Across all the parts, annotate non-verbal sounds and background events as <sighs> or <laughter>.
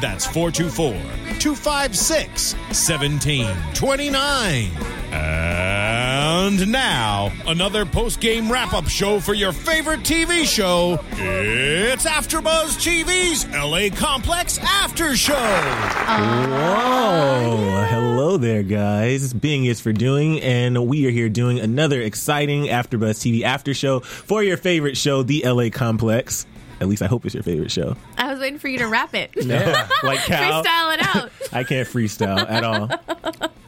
That's 424 256 1729. And now, another post game wrap up show for your favorite TV show. It's AfterBuzz TV's LA Complex After Show. Whoa. Hello there, guys. Being is for doing, and we are here doing another exciting AfterBuzz TV after show for your favorite show, The LA Complex. At least I hope it's your favorite show. I was waiting for you to rap it. <laughs> like <laughs> Cal. Freestyle it out. <laughs> I can't freestyle at all.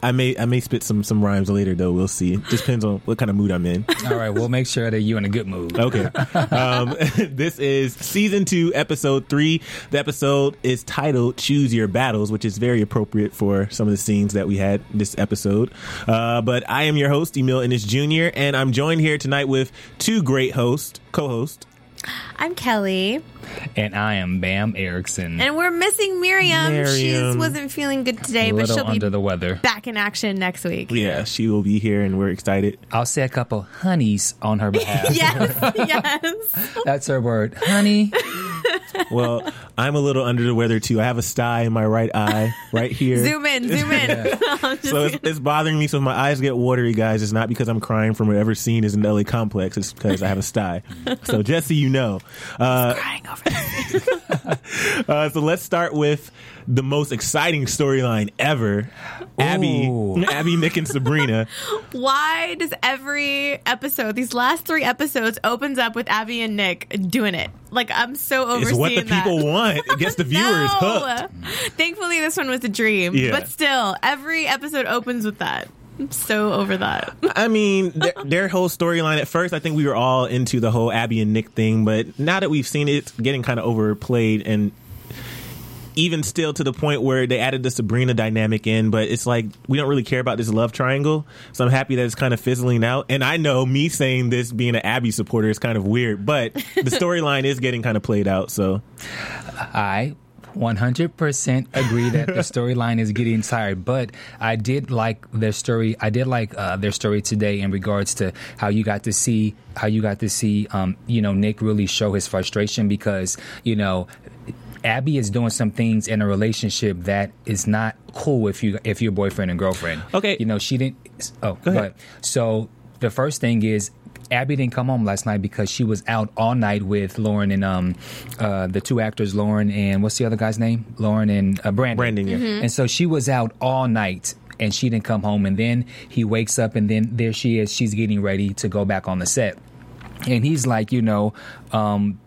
I may I may spit some some rhymes later though. We'll see. Just depends on what kind of mood I'm in. All right, we'll make sure that you're in a good mood. Okay. Um, this is season two, episode three. The episode is titled Choose Your Battles, which is very appropriate for some of the scenes that we had this episode. Uh, but I am your host, Emile Ennis Jr., and I'm joined here tonight with two great hosts, co hosts. I'm Kelly, And I am Bam Erickson. and we're missing Miriam. She wasn't feeling good today, but she'll under be the weather. back in action next week. Yeah, she will be here, and we're excited. I'll say a couple honeys on her <laughs> behalf. Yes, <laughs> yes. That's her word. Honey. Well, I'm a little under the weather too. I have a sty in my right eye, right <laughs> here. Zoom in, zoom in. <laughs> <laughs> I'm So it's, it's bothering me. So if my eyes get watery, guys, it's not because I'm crying from whatever scene is in the LA complex. It's because I have a sty. So just so you know. Uh, crying over uh, so let's start with the most exciting storyline ever. Abby, Ooh. Abby, Nick, and Sabrina. Why does every episode, these last three episodes, opens up with Abby and Nick doing it? Like I'm so overseeing It's what the that. people want. It gets the <laughs> viewers no. hooked. Thankfully, this one was a dream. Yeah. But still, every episode opens with that. I'm so over that. I mean, <laughs> their, their whole storyline at first, I think we were all into the whole Abby and Nick thing, but now that we've seen it, it's getting kind of overplayed and even still to the point where they added the Sabrina dynamic in, but it's like we don't really care about this love triangle. So I'm happy that it's kind of fizzling out. And I know me saying this being an Abby supporter is kind of weird, but the <laughs> storyline is getting kind of played out. So I 100% agree that the storyline is getting tired, but I did like their story. I did like uh, their story today in regards to how you got to see how you got to see, um, you know, Nick really show his frustration because you know. Abby is doing some things in a relationship that is not cool if you if you're boyfriend and girlfriend. Okay. you know she didn't. Oh, go ahead. So the first thing is Abby didn't come home last night because she was out all night with Lauren and um uh the two actors Lauren and what's the other guy's name? Lauren and uh, Brandon. Brandon, yeah. And so she was out all night and she didn't come home and then he wakes up and then there she is she's getting ready to go back on the set. And he's like, you know, um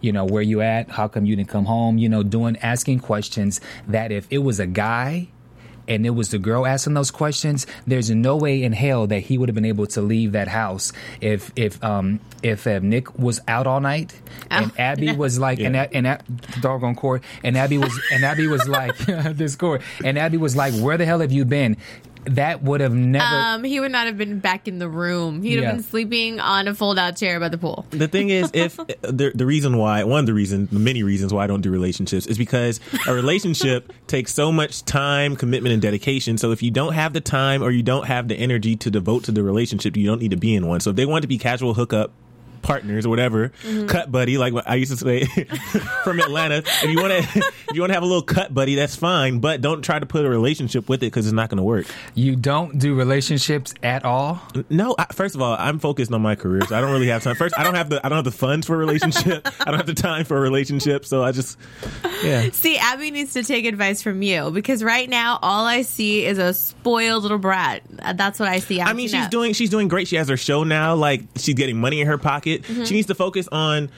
you know, where you at? How come you didn't come home? You know, doing asking questions that if it was a guy and it was the girl asking those questions, there's no way in hell that he would have been able to leave that house if if um if uh, Nick was out all night and Oh, Abby <laughs> was like and that and that doggone court and Abby was and Abby was like <laughs> this court and Abby was like where the hell have you been? That would have never Um, he would not have been back in the room. He'd Yeah. have been sleeping on a fold-out chair by the pool. the thing is, if <laughs> the the reason why one of the reasons, the many reasons why I don't do relationships is because a relationship <laughs> takes so much time, commitment, and dedication. So if you don't have the time or you don't have the energy to devote to the relationship, you don't need to be in one. So if they want to be casual hookup partners or whatever, mm-hmm. cut buddy, like what I used to say <laughs> from Atlanta. If you want to, if you want to have a little cut buddy, that's fine, but don't try to put a relationship with it because it's not going to work. you don't do relationships at all. No, I, first of all, I'm focused on my career, so I don't really have time. First, I don't have the I don't have the funds for a relationship. <laughs> I don't have the time for a relationship, so I just yeah. See, Abby needs to take advice from you because right now all I see is a spoiled little brat. That's what I see. I mean, she's doing she's doing great. She has her show now. Like she's getting money in her pocket. She mm-hmm. needs to focus on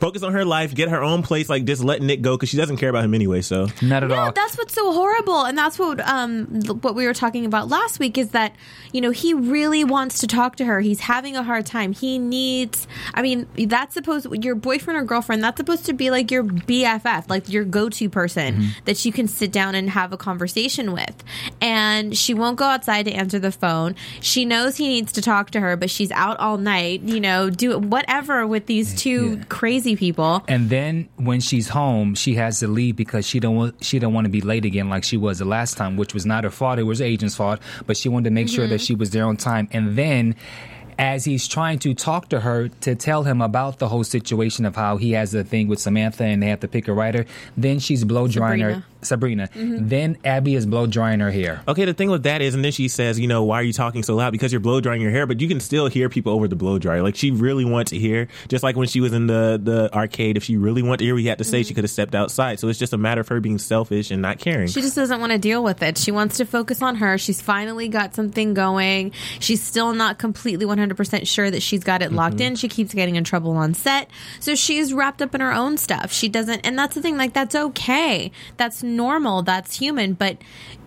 focus on her life, get her own place, like just let Nick go because she doesn't care about him anyway. So Not at No, all. that's what's so horrible, and that's what um what we were talking about last week is that you know he really wants to talk to her. He's having a hard time. He needs. I mean, that's supposed your boyfriend or girlfriend. That's supposed to be like your BFF, like your go to person that you can sit down and have a conversation with. And she won't go outside to answer the phone. She knows he needs to talk to her, but she's out all night. You know, do whatever with these two Yeah. crazy people. And then when she's home, she has to leave because she don't want she don't want to be late again like she was the last time, which was not her fault. It was the agent's fault, but she wanted to make sure that mm-hmm. she was there on time. And then as he's trying to talk to her to tell him about the whole situation of how he has a thing with Samantha and they have to pick a writer, then she's blow drying her Sabrina. Mm-hmm. Then Abby is blow drying her hair. Okay, the thing with that is, and then she says, you know, why are you talking so loud? Because you're blow drying your hair, but you can still hear people over the blow dryer. Like she really wants to hear, just like when she was in the the arcade. If she really wanted to hear what he had to say, she mm-hmm. could have stepped outside. So it's just a matter of her being selfish and not caring. She just doesn't want to deal with it. She wants to focus on her. She's finally got something going. She's still not completely 100% sure that she's got it locked mm-hmm. in. She keeps getting in trouble on set. So she's wrapped up in her own stuff. She doesn't, and that's the thing, like, that's okay. That's normal. That's human. But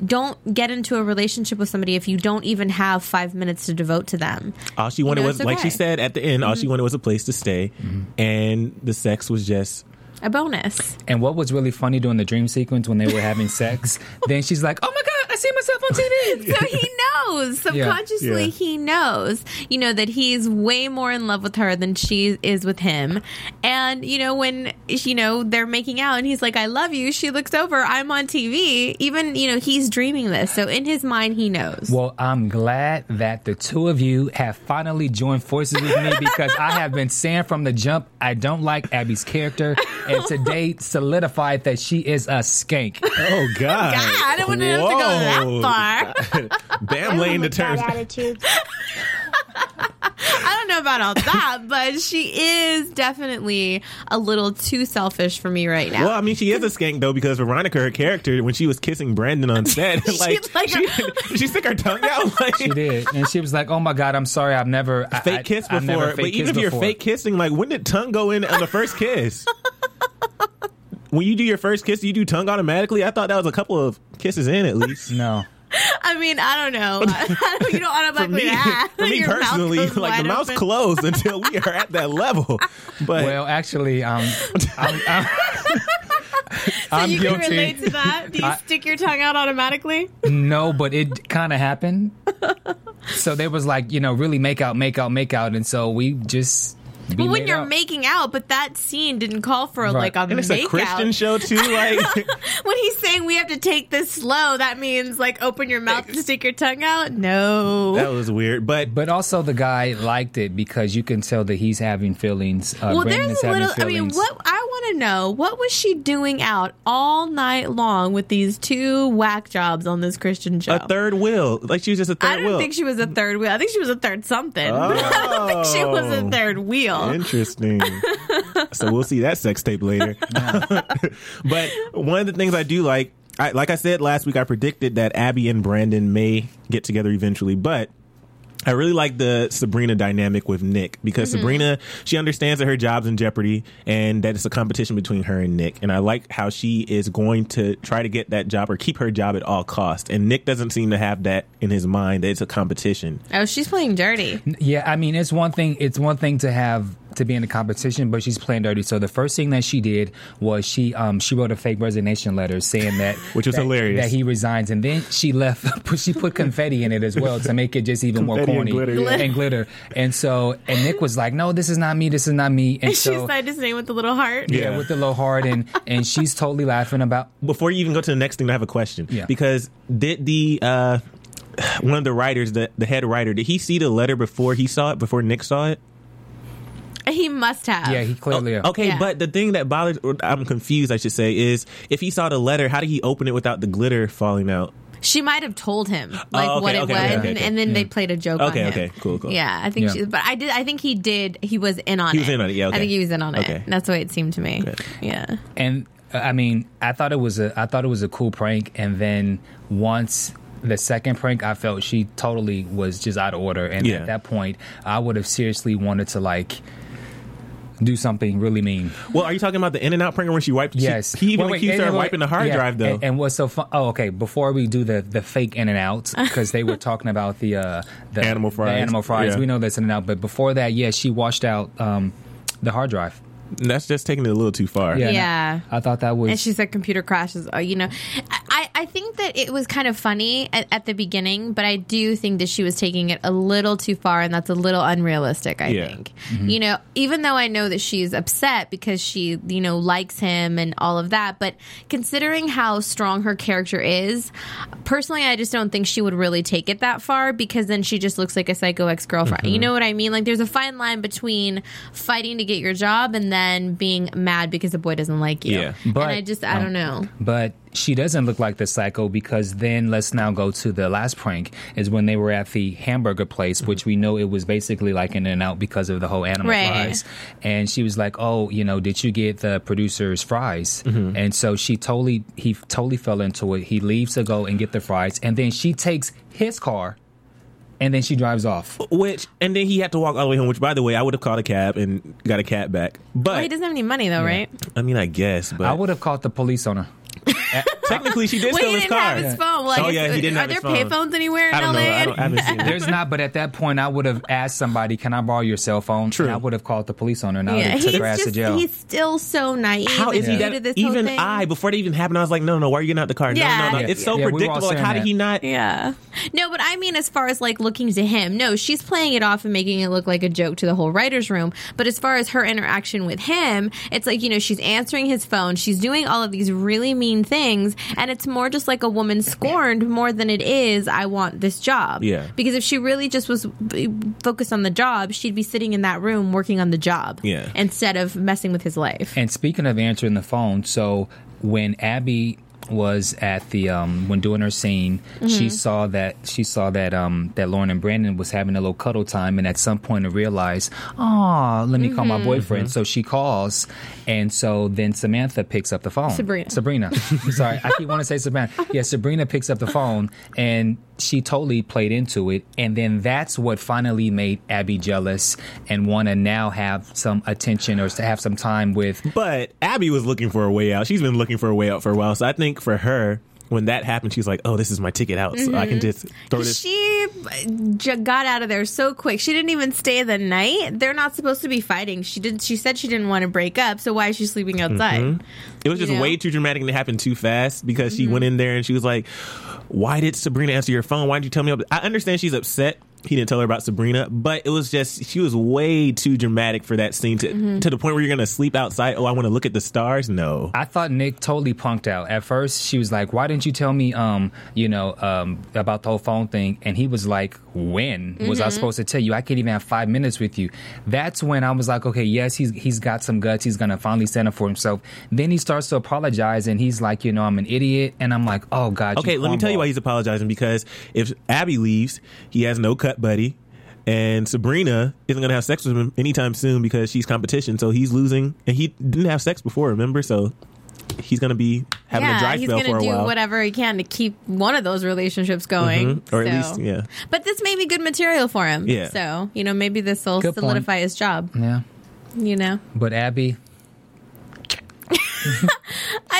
don't get into a relationship with somebody if you don't even have five minutes to devote to them. all she wanted know, was, it's like she said at the end, all she mm-hmm. wanted was a place to stay, mm-hmm. and the sex was just. A bonus. And what was really funny during the dream sequence when they were having sex, <laughs> then she's like, "Oh my god, I see myself on TV." <laughs> so he knows subconsciously Yeah. he knows you know that he's way more in love with her than she is with him and you know when you know they're making out and he's like i love you she looks over i'm on tv even you know he's dreaming this so in his mind he knows Well, I'm glad that the two of you have finally joined forces with me <laughs> because I have been saying from the jump I don't like Abby's character, and today solidified that she is a skank. Oh God! God, I don't want to have to go Whoa. That far. <laughs> Bam, lane the terms. attitude. <laughs> I don't know about all that, but she is definitely a little too selfish for me right now. Well, I mean, she is a skank though because Veronica, her character, when she was kissing Brandon on set, <laughs> like, like she, she stuck her tongue out. Like, She did, and she was like, "Oh my god, I'm sorry, I've never I- fake I- kiss I've never before. fake But even if you're before." fake kissing, like, when did tongue go in on the first kiss? When you do your first kiss, do you do tongue automatically? I thought that was a couple of kisses in at least. no. I mean, I don't know. <laughs> <laughs> you don't For automatically me, have. for me Your mouth personally, like the wide mouth's open. closed until we are at that level. But Well, actually, um, I'm, I'm, <laughs> So I'm you guilty. can relate to that? Do you I- stick your tongue out automatically? No, but it kind of happened. so there was like, you know, really make out, make out, make out. And so we just. We Well, when made you're out. making out, but that scene didn't call for Right. like a and it's make a Christian out. show too. <laughs> Like, When he's saying we have to take this slow, that means like open your mouth to stick your tongue out. No. that was weird. But But also, the guy liked it because you can tell that he's having feelings. Uh, well, Brandon there's a having little. I mean, what I want to know: what was she doing out all night long with these two whack jobs on this Christian show? a third wheel, like she was just a third wheel. I don't wheel. think she was a third wheel. I think she was a third something. <laughs> I don't think she oh. was a Oh. third wheel. Interesting. so we'll see that sex tape later. <laughs> but one of the things I do like, I, like I said last week, I predicted that Abby and Brandon may get together eventually, but. I really like the Sabrina dynamic with Nick because Mm-hmm. Sabrina, she understands that her job's in jeopardy and that it's a competition between her and Nick. And I like how she is going to try to get that job or keep her job at all costs. And Nick doesn't seem to have that in his mind that it's a competition. Oh, she's playing dirty. Yeah, I mean, it's one thing. It's one thing to have to be in the competition, but she's playing dirty. So the first thing that she did was she um she wrote a fake resignation letter saying that <laughs> Which was that- hilarious. that he resigns, and then she left. <laughs> She put confetti in it as well to make it just even more Confetti and corny glitter, yeah. and glitter. And so and Nick was like, "No, this is not me. This is not me." And she so signed his name with the little heart. yeah, Yeah. with the little heart, and and she's totally laughing about. before you even go to the next thing, I have a question. Yeah. Because did the uh, <sighs> one of the writers, the the head writer, did he see the letter before he saw it? Before Nick saw it? <laughs> He must have. Yeah, he clearly. Okay, Yeah. but the thing that bothers, or I'm confused, I should say, is if he saw the letter, how did he open it without the glitter falling out? She might have told him like Oh, okay, what it okay, was, okay, and, okay. and then they played a joke on Okay, him. okay, cool, cool. Yeah, I think. Yeah. She, but I did. I think he did. He was in on He it. He was in on it, yeah, okay. I think he was in on it. Okay. That's the way it seemed to me. Good. Yeah. and uh, I mean, I thought it was a I thought it was a cool prank, and then once the second prank, I felt she totally was just out of order, and Yeah. at that point, I would have seriously wanted to like do something really mean. Well, are you talking about the In-N-Out prank when she wiped? she- Yes, he even Wait, wait, accused her of wiping the hard yeah, drive though. And, and what's so fun? Oh, okay. Before we do the the fake In-N-Out, because <laughs> they were talking about the uh, the Animal the fries. animal fries. Yeah. We know that's In-N-Out, but before that, yeah, she washed out um, the hard drive. That's just taking it a little too far. Yeah, Yeah. I, I thought that was. And she said computer crashes. Uh, you know, I, I think that it was kind of funny at, at the beginning, but I do think that she was taking it a little too far, and that's a little unrealistic. I Yeah. think, mm-hmm. you know, even though I know that she's upset because she, you know, likes him and all of that, but considering how strong her character is, personally, I just don't think she would really take it that far because then she just looks like a psycho ex girlfriend. You mm-hmm. know what I mean? Like, there's a fine line between fighting to get your job and then being mad because the boy doesn't like you. Yeah. and But- I just, I don't um, know. But she doesn't look like the psycho because then let's now go to the last prank is when they were at the hamburger place, which we know it was basically like in and out because of the whole animal Right. fries. And she was like, "Oh, you know, did you get the producer's fries?" Mm-hmm. And so she totally he totally fell into it. He leaves to go and get the fries, and then she takes his car, and then she drives off. Which and then he had to walk all the way home. Which, by the way, I would have called a cab and got a cab back. But Well, he doesn't have any money though, right? I mean, I guess. But I would have called the police on her. <laughs> Uh, technically, she did Well, steal he his didn't car. have his phone. Well, I Oh, yeah, he didn't Are have there his phone. payphones anywhere in I don't LA? know. I, don't, I haven't seen it. There's not, but at that point, I would have asked somebody, "Can I borrow your cell phone?" True. And I would have called the police on her, and I would yeah, have he's took her ass to just jail. he's still so naive. How is and he that? to this whole Even thing. I, before it even happened, I was like, no, no, why are you getting out the car? Yeah. No, no, no. Yeah. It's so Yeah, we were all predictable. Like, saying how did that. he not? Yeah. No, but I mean, as far as like looking to him, no, she's playing it off and making it look like a joke to the whole writer's room. But as far as her interaction with him, it's like, you know, she's answering his phone, she's doing all of these really mean things, and it's more just like a woman scorned more than it is, I want this job. Yeah. Because if she really just was focused on the job, she'd be sitting in that room working on the job. Yeah. Instead of messing with his life. And speaking of answering the phone, so when Abby was at the um when doing her scene, she saw that she saw that um that Lauren and Brandon was having a little cuddle time, and at some point I realized, oh, let me call my boyfriend. So she calls, and so then Samantha picks up the phone. Sabrina. Sabrina. <laughs> Sorry, I keep wanting to say Sabrina. Yeah, Sabrina picks up the phone, and she totally played into it, and then that's what finally made Abby jealous and want to now have some attention or to have some time with But Abby was looking for a way out. She's been looking for a way out for a while. So I think for her, when that happened, she's like, "Oh, this is my ticket out, so I can mm-hmm. just throw this." She j- got out of there so quick. She didn't even stay the night. They're not supposed to be fighting. She did. She said she didn't want to break up. So why is she sleeping mm-hmm. outside? It was just you know? way too dramatic and it happened too fast because she mm-hmm. went in there and she was like, "Why did Sabrina answer your phone? Why did you tell me?" I understand she's upset. He didn't tell her about Sabrina, but it was just she was way too dramatic for that scene to to the point where you're gonna sleep outside. Oh, I want to look at the stars. No, I thought Nick totally punked out. At first, she was like, "Why didn't you tell me, um, you know, um, about the whole phone thing?" And he was like, "When was I supposed to tell you? I can't even have five minutes with you." That's when I was like, "Okay, yes, he's he's got some guts. He's gonna finally stand up for himself." Then he starts to apologize, and he's like, "You know, I'm an idiot," and I'm like, "Oh God." Okay, let me tell you why he's apologizing because if Abby leaves, he has no cut buddy, and Sabrina isn't going to have sex with him anytime soon because she's competition. So he's losing, and he didn't have sex before, remember? So he's going to be having a yeah, dry he's spell gonna for a do while. whatever he can to keep one of those relationships going, Mhm. Or at least, yeah. But this may be good material for him. Yeah. So you know, maybe this will Good point. solidify his job. Yeah, You know, but Abby, I, <laughs>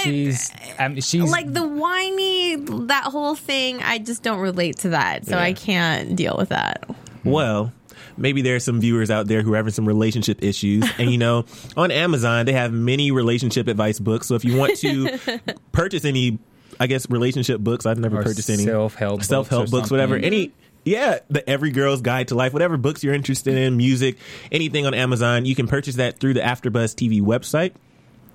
she's I mean, she's like the whiny that whole thing. I just don't relate to that, so Yeah. I can't deal with that. Well, maybe there's some viewers out there who are having some relationship issues. <laughs> And you know, on Amazon, they have many relationship advice books. So if you want to <laughs> purchase any, I guess, relationship books, I've never Or purchased any self-help books self help or books, whatever. Any. Yeah, the Every Girl's Guide to Life, whatever books you're interested in, music, anything on Amazon, you can purchase that through the AfterBuzz TV website.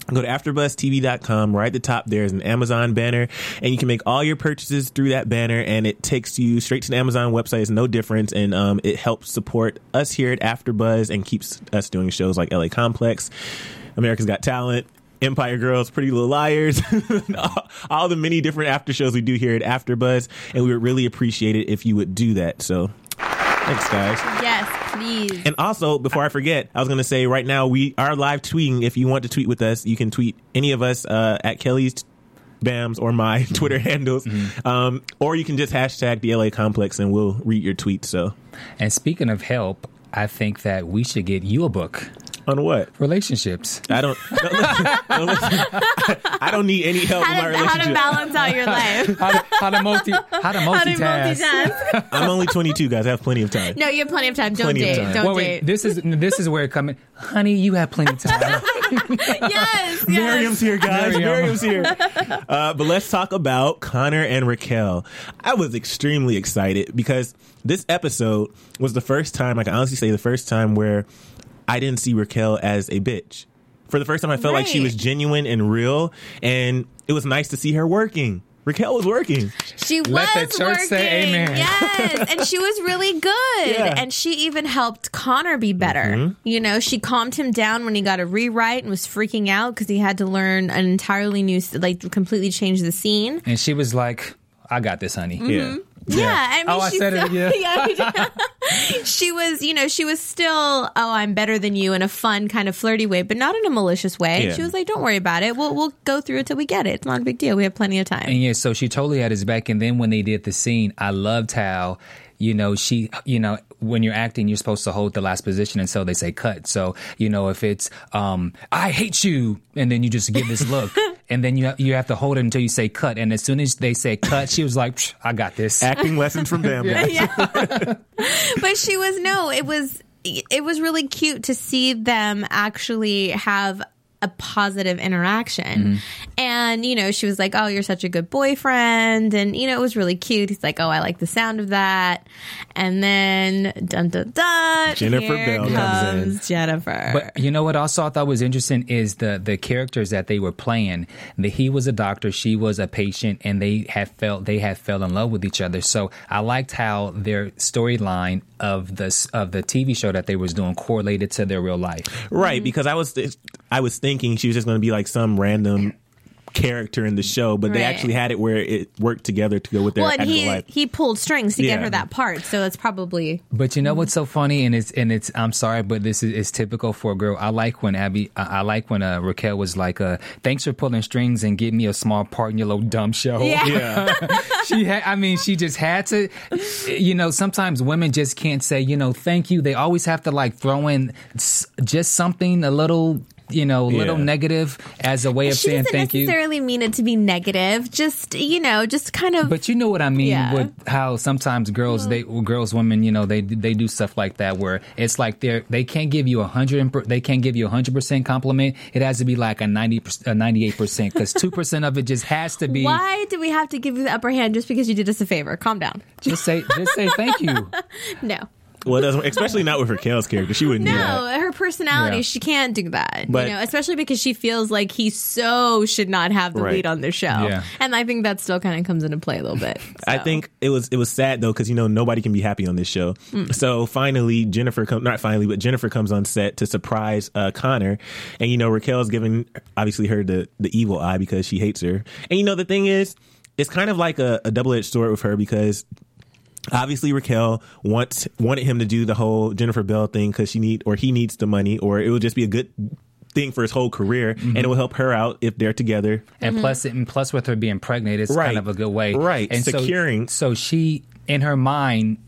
Go to AfterBuzzTV.com. Right at the top, there's an Amazon banner, and you can make all your purchases through that banner, and it takes you straight to the Amazon website. It's no difference, and um, it helps support us here at AfterBuzz and keeps us doing shows like LA Complex, America's Got Talent. Empire Girls, Pretty Little Liars, all- <laughs> all the many different after shows we do here at AfterBuzz, and we would really appreciate it if you would do that. So, thanks, guys. Yes, please. And also, before I forget, I was going to say right now we are live tweeting. If you want to tweet with us, you can tweet any of us uh, at Kelly's Bams or my <laughs> Twitter handles, um, or you can just hashtag the LA Complex and we'll read your tweets. So, and speaking of help, I think that we should get you a book. On what? relationships. I don't. <laughs> no, listen, no, listen. I don't need any help in How my to, how to relationship. balance out your life. How to, how to multi how to <laughs> How to multitask. multitask. <laughs> I'm only 22, guys. I have plenty of time. No, you have plenty of time. Don't Plenty of date. time. Don't Wait, wait, date. this is this is where it coming. Honey, you have plenty of time. yes, Miriam's here, guys. Miriam. Miriam's here. Uh, but let's talk about Connor and Raquel. I was extremely excited because this episode was the first time, I can honestly say, the first time where I didn't see Raquel as a bitch. For the first time, I felt like she was genuine and real, and it was nice to see her working. Raquel was working. She was Let the church working. say amen. Yes, and she was really <laughs> good. Yeah. And she even helped Connor be better. Mm-hmm. You know, she calmed him down when he got a rewrite and was freaking out because he had to learn an entirely new, like, completely change the scene. and she was like, "I got this, honey." Yeah. Yeah, I mean, Oh, I she said it, still- <laughs> yeah. <laughs> she was, you know, she was still, oh, I'm better than you in a fun kind of flirty way, but not in a malicious way. Yeah. She was like, don't worry about it. We'll we'll go through it till we get it. It's not a big deal. We have plenty of time. And yeah, so she totally had his back. And then when they did the scene, I loved how, you know, she, you know, when you're acting, you're supposed to hold the last position until they say cut. So, you know, if it's, um, I hate you, and then you just give this look, <laughs> and then you, you have to hold it until you say cut. And as soon as they say cut, she was like, I got this. Acting lessons from them, <laughs> guys. <laughs> but she was no it was it was really cute to see them actually have a positive interaction Mm-hmm. and you know she was like oh you're such a good boyfriend and you know it was really cute he's like oh i like the sound of that and then dun dun dun Jennifer here Bell comes in. jennifer But you know what also I thought was interesting is the the characters that they were playing. The, he was a doctor, she was a patient, and they had felt they had fell in love with each other. So I liked how their storyline of the of the TV show that they was doing correlated to their real life. Right, because I was I was thinking she was just going to be like some random character in the show, but they actually had it where it worked together to go with their well and actual he life. he pulled strings to get her that part so it's probably But you know what's so funny, and it's and it's I'm sorry, but this is, is typical for a girl. I like when Abby, I, I like when uh, Raquel was like, uh, "Thanks for pulling strings and give me a small part in your little dumb show." Yeah. <laughs> yeah, she had i mean she just had to you know sometimes women just can't say you know thank you they always have to like throw in just something a little you know a little Yeah. negative as a way of she saying doesn't thank you necessarily mean it to be negative just you know just kind of but you know what I mean Yeah. with how sometimes girls they girls women you know they they do stuff like that where it's like they're they can't give you a hundred and they can't give you a hundred percent compliment it has to be like a ninety a ninety eight percent because two percent of it just has to be <laughs> Why do we have to give you the upper hand just because you did us a favor? Calm down. just say just say thank you <laughs> No. Well, it doesn't, especially not with Raquel's character. She wouldn't do No, that. her personality, Yeah. she can't do that. But- you know, especially because she feels like he so should not have the Right. lead on the show. Yeah. And I think that still kind of comes into play a little bit. <laughs> I So. think it was it was sad though because you know nobody can be happy on this show. Mm. So finally, Jennifer comes not finally, but Jennifer comes on set to surprise uh, Connor, and you know Raquel's giving obviously her the the evil eye because she hates her. And you know the thing is, it's kind of like a, a double edged sword with her because obviously Raquel wants wanted him to do the whole Jennifer Bell thing because she need or he needs the money or it would just be a good thing for his whole career and it will help her out if they're together. And mm-hmm. plus, and plus, with her being pregnant, it's Right. kind of a good way, Right. And so- Securing. So, she, in her mind,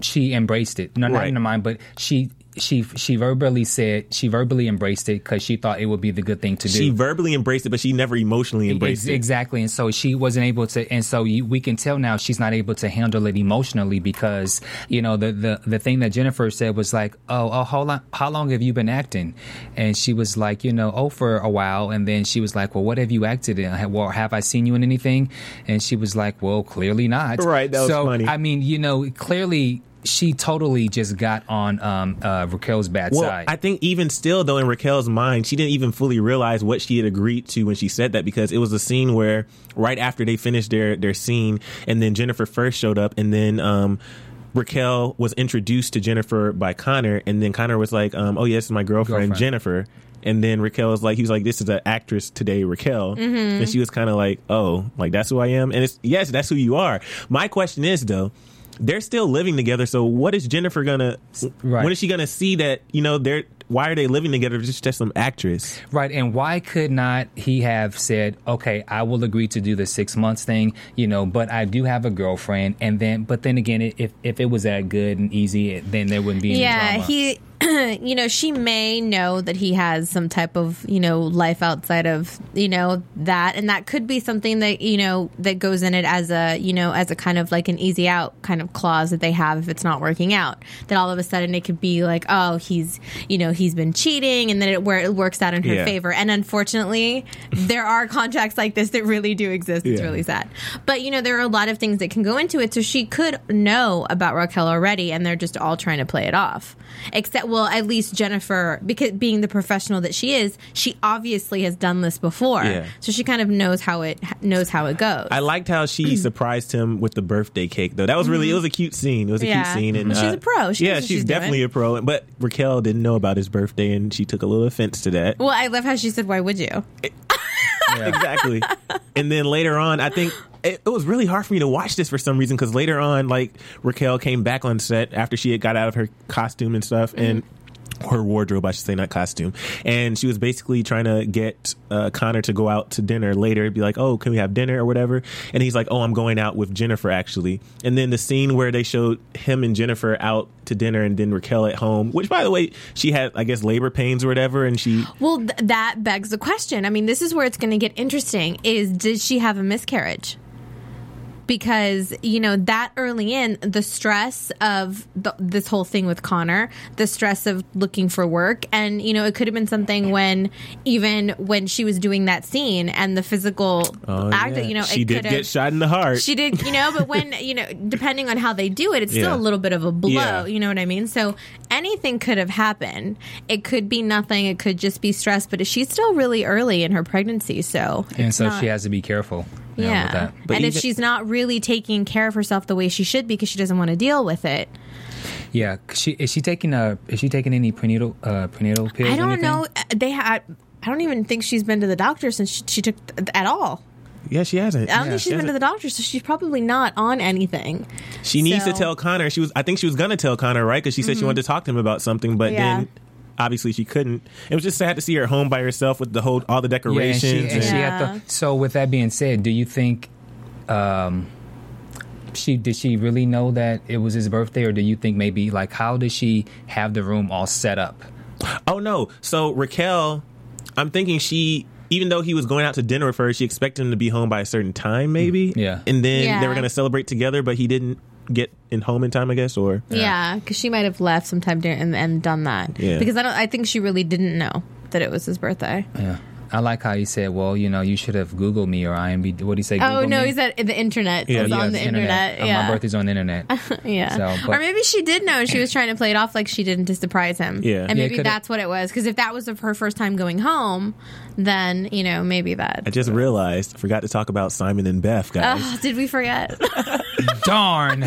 she embraced it. No, not in her mind, but she she she verbally said she verbally embraced it because she thought it would be the good thing to do. She verbally embraced it, but she never emotionally embraced Ex- it. Exactly, and so she wasn't able to, and so you, we can tell now she's not able to handle it emotionally because you know the the the thing that Jennifer said was like, oh, oh, how long how long have you been acting? And she was like, you know, oh, for a while, and then she was like, well, what have you acted in? Well, have I seen you in anything? And she was like, well, clearly not. Right, that was so, funny. I mean, you know, clearly. She totally just got on um, uh, Raquel's bad Well, side. I think even still, though, in Raquel's mind, she didn't even fully realize what she had agreed to when she said that because it was a scene where right after they finished their their scene, and then Jennifer first showed up, and then um, Raquel was introduced to Jennifer by Connor, and then Connor was like, um, "Oh, yes, my girlfriend, Girlfriend. Jennifer." And then Raquel was like, he was like, "This is an actress today, Raquel," and she was kind of like, "Oh, like that's who I am." And it's yes, that's who you are. My question is though. They're still living together, so what is Jennifer gonna? Right. When is she gonna see that? You know, they're why are they living together? Just just some actress. Right, and why could not he have said, "Okay, I will agree to do the six months thing," you know, but I do have a girlfriend, and then, but then again, if if it was that good and easy, then there wouldn't be any Yeah, drama. he <clears throat> you know, she may know that he has some type of, you know, life outside of, you know, that. And that could be something that, you know, that goes in it as a, you know, as a kind of like an easy out kind of clause that they have if it's not working out. That all of a sudden it could be like, oh, he's, you know, he's been cheating and then it, where it works out in her Yeah. favor. And unfortunately, there are contracts like this that really do exist. It's Yeah. really sad. But, you know, there are a lot of things that can go into it. So she could know about Raquel already and they're just all trying to play it off. Except, well, at least Jennifer, because being the professional that she is, she obviously has done this before. Yeah. So she kind of knows how it knows how it goes. I liked how she <clears throat> surprised him with the birthday cake, though. That was really it was a cute scene. It was a Yeah. cute scene, and she's uh, a pro. She yeah, she's, she's definitely a pro. But Raquel didn't know about his birthday, and she took a little offense to that. well, I love how she said, "Why would you?" <laughs> exactly. <laughs> and then later on, I think it, it was really hard for me to watch this for some reason because later on, like Raquel came back on set after she had got out of her costume and stuff, and her wardrobe, I should say, not costume. And she was basically trying to get uh, Connor to go out to dinner later, be like, "Oh, can we have dinner or whatever?" And he's like, "Oh, I'm going out with Jennifer actually." And then the scene where they showed him and Jennifer out to dinner, and then Raquel at home, which by the way, she had, I guess, labor pains or whatever, and she Well, th- that begs the question. I mean, this is where it's going to get interesting. Is did she have a miscarriage? Because you know that early in the stress of the, this whole thing with Connor, the stress of looking for work, and you know it could have been something when even when she was doing that scene and the physical Oh, act, yeah. you know, she it did get shot in the heart. she did, you know, but when, you know, depending on how they do it, it's still Yeah. a little bit of a blow, Yeah. you know what I mean? So anything could have happened. It could be nothing, it could just be stress, but she's still really early in her pregnancy, so. and it's so not- she has to be careful. You know, Yeah. with that. But and if she's not really taking care of herself the way she should because she doesn't want to deal with it, Yeah, she is she taking a is she taking any prenatal uh, prenatal pills? I don't know. They had. I don't even think she's been to the doctor since she, she took at all. yeah, she hasn't. I don't Yeah, think she's she been to the doctor, so she's probably not on anything. She needs to tell Connor. She was. I think she was gonna tell Connor, right? Because she said she wanted to talk to him about something, but Mm-hmm. Yeah. then obviously she couldn't. It was just sad to see her home by herself with the whole all the Yeah, and decorations. she, and and- she Yeah. had to. So with that being said, do you think, um, she did she really know that it was his birthday, or do you think maybe like how did she have the room all set up? Oh no! So Raquel, I'm thinking she. Even though he was going out to dinner with her, she expected him to be home by a certain time, maybe. Yeah. And then Yeah. they were going to celebrate together, but he didn't get in home in time, I guess. Or Yeah, because she might have left sometime during and, and done that. Yeah. Because I don't. I think she really didn't know that it was his birthday. Yeah, I like how he said, "Well, you know, you should have Googled me or IMB." What do you say? Oh Google no, me? he said the internet. Yeah, It's yeah, on the internet. Uh, Yeah, My birthday's <laughs> on the internet. yeah. So, but- or maybe she did know. and She was trying to play it off like she didn't to surprise him. Yeah. and maybe could've- that's what it was. Because if that was her first time going home, then you know maybe that. I just realized, forgot to talk about Simon and Beth, guys. Oh, did we forget? <laughs> Darn.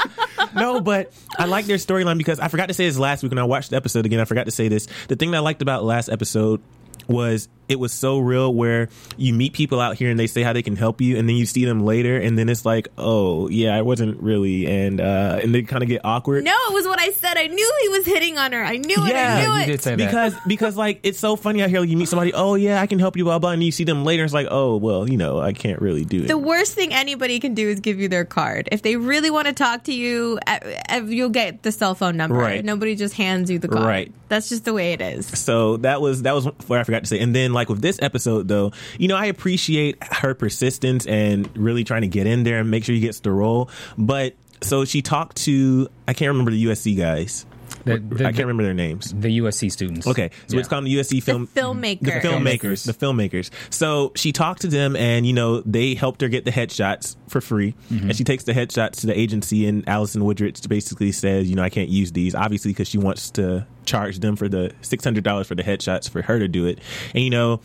<laughs> no, but I like their storyline because I forgot to say this last week when I watched the episode again. I forgot to say this. The thing that I liked about last episode was it was so real where you meet people out here and they say how they can help you and then you see them later and then it's like oh yeah I wasn't really and uh and they kind of get awkward no, it was what I said. I knew he was hitting on her. I knew it. Yeah, I knew you it. did say that. because because like it's so funny out here like you meet somebody oh yeah I can help you blah blah and you see them later it's like oh well you know I can't really do it The worst thing anybody can do is give you their card. If they really want to talk to you, uh, uh, you'll get the cell phone number. Right. Nobody just hands you the card. Right. That's just the way it is. So that was that was for I forgot to say. And then like with this episode though, you know, I appreciate her persistence and really trying to get in there and make sure he gets the role. But so she talked to I can't remember the USC guys. The- the- I can't remember their names. The USC students. Okay, so Yeah. it's called the USC film filmmakers. The filmmakers, the filmmakers. So she talked to them, and you know they helped her get the headshots for free, and she takes the headshots to the agency, and Allison Woodridge basically says, you know, I can't use these, obviously because she wants to charge them for the six hundred dollars for the headshots for her to do it, and you know,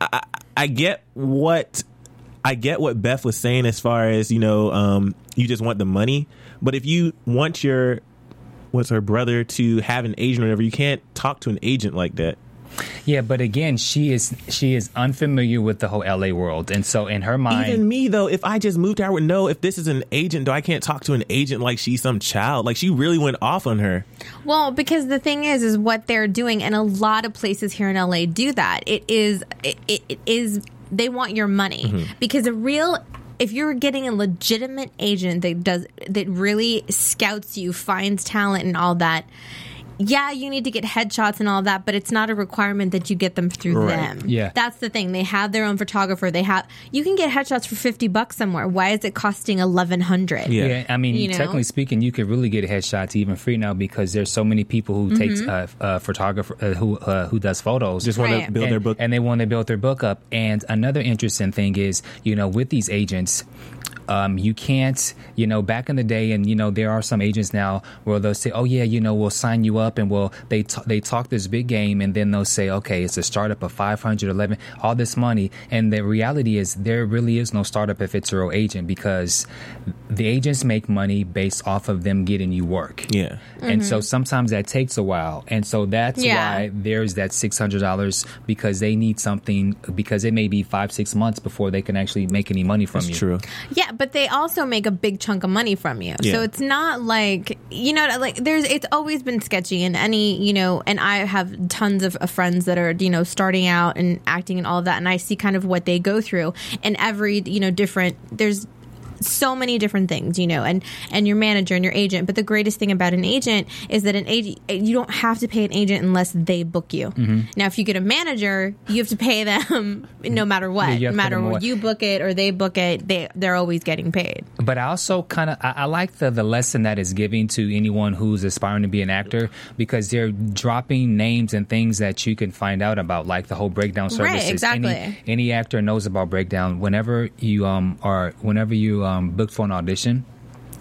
I, I get what I get what Beth was saying as far as you know, um, you just want the money, but if you want your what's her brother to have an agent or whatever, you can't talk to an agent like that. Yeah, but again, she is she is unfamiliar with the whole LA world, and so in her mind, Even me though, if I just moved to I would know if this is an agent. Though I can't talk to an agent like she's some child. Like she really went off on her. Well, because the thing is, is what they're doing, and a lot of places here in LA do that. It is, it, it, it is, they want your money Mm-hmm. because a real. If you're getting a legitimate agent that does that really scouts you, finds talent, and all that, yeah, you need to get headshots and all that, but it's not a requirement that you get them through Right. them. Yeah. That's the thing. They have their own photographer. They have you can get headshots for 50 bucks somewhere. Why is it costing 1100? Yeah. Yeah, I mean, You know? technically speaking, you could really get headshots even free now because there's so many people who takes Mm-hmm. uh, uh, photographer uh, who uh, who does photos. Just want Right. to build and, their book. and they want to build their book up. And another interesting thing is, you know, with these agents. Um, you can't, you know, back in the day, and you know, there are some agents now where they'll say, "Oh yeah, you know, we'll sign you up," and we'll they t- they talk this big game, and then they'll say, "Okay, it's a startup of 511, all this money," and the reality is there really is no startup if it's a real agent because the agents make money based off of them getting you work. Yeah. And so sometimes that takes a while. And so that's Mm-hmm. Yeah. why there's that $600 because they need something, because it may be five, six months before they can actually make any money from That's you. true. Yeah, but they also make a big chunk of money from you. Yeah. So it's not like you know, like there's. It's always been sketchy, and any you know, and I have tons of, of friends that are you know starting out and acting and all of that, and I see kind of what they go through, and every you know different. There's so many different things, you know, and and your manager and your agent. But the greatest thing about an agent is that an agent you don't have to pay an agent unless they book you. Mm-hmm. Now, if you get a manager, you have to pay them <laughs> no matter what, Yeah, no matter where what. you book it or they book it. They they're always getting paid. But I also kind of I, I like the the lesson that is giving to anyone who's aspiring to be an actor because they're dropping names and things that you can find out about, like the whole breakdown services. Right, exactly. Any, any actor knows about breakdown. Whenever you um are whenever you um Um, book for an audition.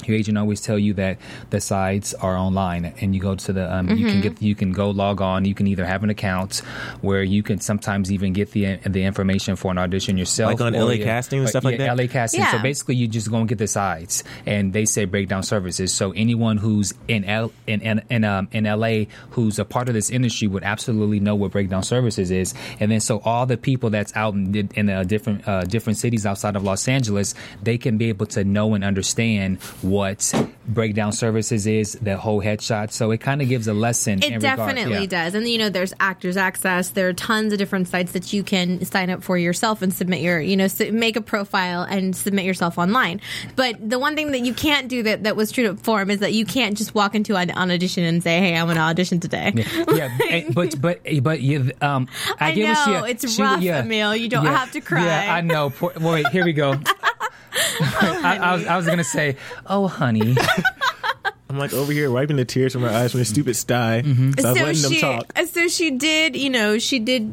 Your agent always tell you that the sites are online, and you go to the um, you Mm-hmm. can get you can go log on. You can either have an account where you can sometimes even get the the information for an audition yourself, Like on or LA you- Casting and stuff like yeah, that? LA casting. So basically, you just go and get the sides, and they say breakdown services. So anyone who's in L in in in, um, in LA who's a part of this industry would absolutely know what breakdown services is. And then so all the people that's out in, di- in uh, different uh, different cities outside of Los Angeles, they can be able to know and understand what breakdown services is, the whole headshot. So it kind of gives a lesson. It definitely yeah. does. And you know, there's Actors Access. There are tons of different sites that you can sign up for yourself and submit your, you know, make a profile and submit yourself online. But the one thing that you can't do that that was true to form is that you can't just walk into an, an audition and say, "Hey, I'm going to audition today." yeah, <laughs> and- but but but you, um, I, I know, she, it's she- rough, yeah, Emile. You don't have to cry. Yeah, I know. Poor, wait, here we go. <laughs> I, I was, I was gonna say, oh, honey. <laughs> I'm like over here wiping the tears from her eyes from the stupid sty. Mm-hmm. So I was letting she, them talk. so she did, you know, she did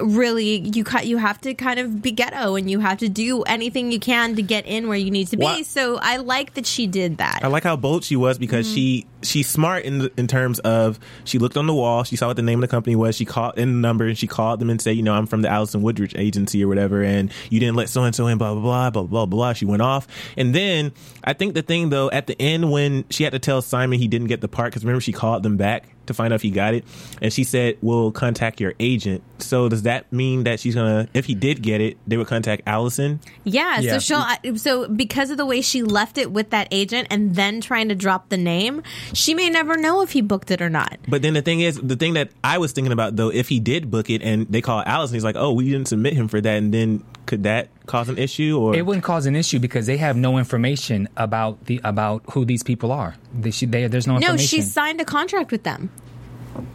really you cut you have to kind of be ghetto and you have to do anything you can to get in where you need to be. Wha- So I like that she did that. I like how bold she was because she she's smart in in terms of she looked on the wall, she saw what the name of the company was, she called in the number and she called them and said, you know, I'm from the Allison Woodridge agency or whatever, and you didn't let so and so in, blah blah blah blah blah blah. She went off, and then I think the thing though at the end when she had to tell Simon he didn't get the part because remember she called them back to find out if he got it, and she said, "We'll contact your agent." So does that mean that she's gonna, if he did get it, they would contact Allison? Yeah, Yeah. so she'll I- so because of the way she left it with that agent and then trying to drop the name, she may never know if he booked it or not. But then the thing is, the thing that I was thinking about though, if he did book it and they call Alice and he's like, "Oh, we didn't submit him for that," and then could that cause an issue? Or It wouldn't cause an issue because they have no information about the about who these people are. They, she, they, there's no No, information. she signed a contract with them.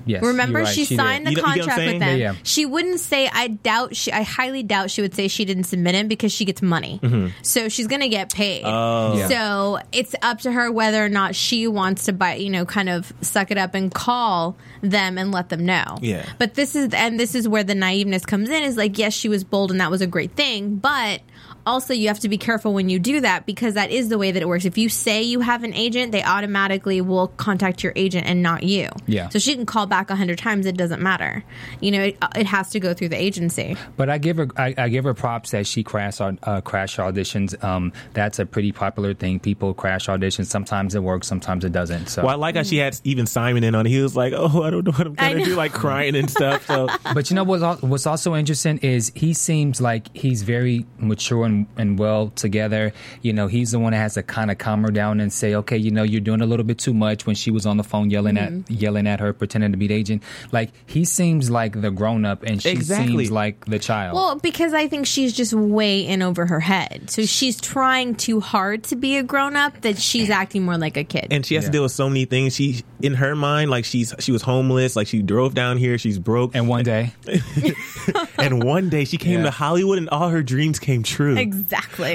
Yes, Remember, right, she, did. signed the You know- you get what I'm contract with them. Yeah, yeah. She wouldn't say. I doubt. She. I highly doubt she would say she didn't submit him because she gets money. Mm-hmm. So she's gonna get paid. Oh. Yeah. So it's up to her whether or not she wants to buy. You know, kind of suck it up and call them and let them know. Yeah. But this is and this is where the naiveness comes in. Is like yes, she was bold and that was a great thing, but. Also, you have to be careful when you do that because that is the way that it works. If you say you have an agent, they automatically will contact your agent and not you. Yeah. So she can call back a hundred times; it doesn't matter. You know, it, it has to go through the agency. But I give her I, I give her props that she crash au- uh, crash auditions. Um, that's a pretty popular thing. People crash auditions. Sometimes it works, sometimes it doesn't. So, well, I like how she had even Simon in on it. He was like, "Oh, I don't know what I'm gonna do," like crying and stuff. So <laughs> but you know what's what's also interesting is he seems like he's very mature and, and well together. You know, he's the one that has to kind of calm her down and say, okay, you know, you're doing a little bit too much when she was on the phone yelling Mm-hmm. at yelling at her, pretending to be the agent. Like he seems like the grown up and she Exactly. seems like the child. Well, because I think she's just way in over her head. So she's trying too hard to be a grown up that she's acting more like a kid. and she has Yeah. to deal with so many things. She, in her mind, like she's she was homeless, like she drove down here, she's broke, and one day, <laughs> and one day she came Yeah. to Hollywood, and all her dreams came true. exactly.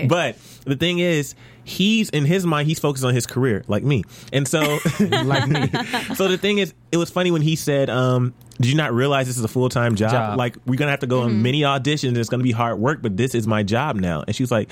But the thing is, he's in his mind, he's focused on his career, like me. And so, <laughs> like me, <laughs> so the thing is, it was funny when he said, um, "Did you not realize this is a full time job? Job. Like we're gonna have to go Mm-hmm. on many auditions. It's gonna be hard work, but this is my job now." And she was like,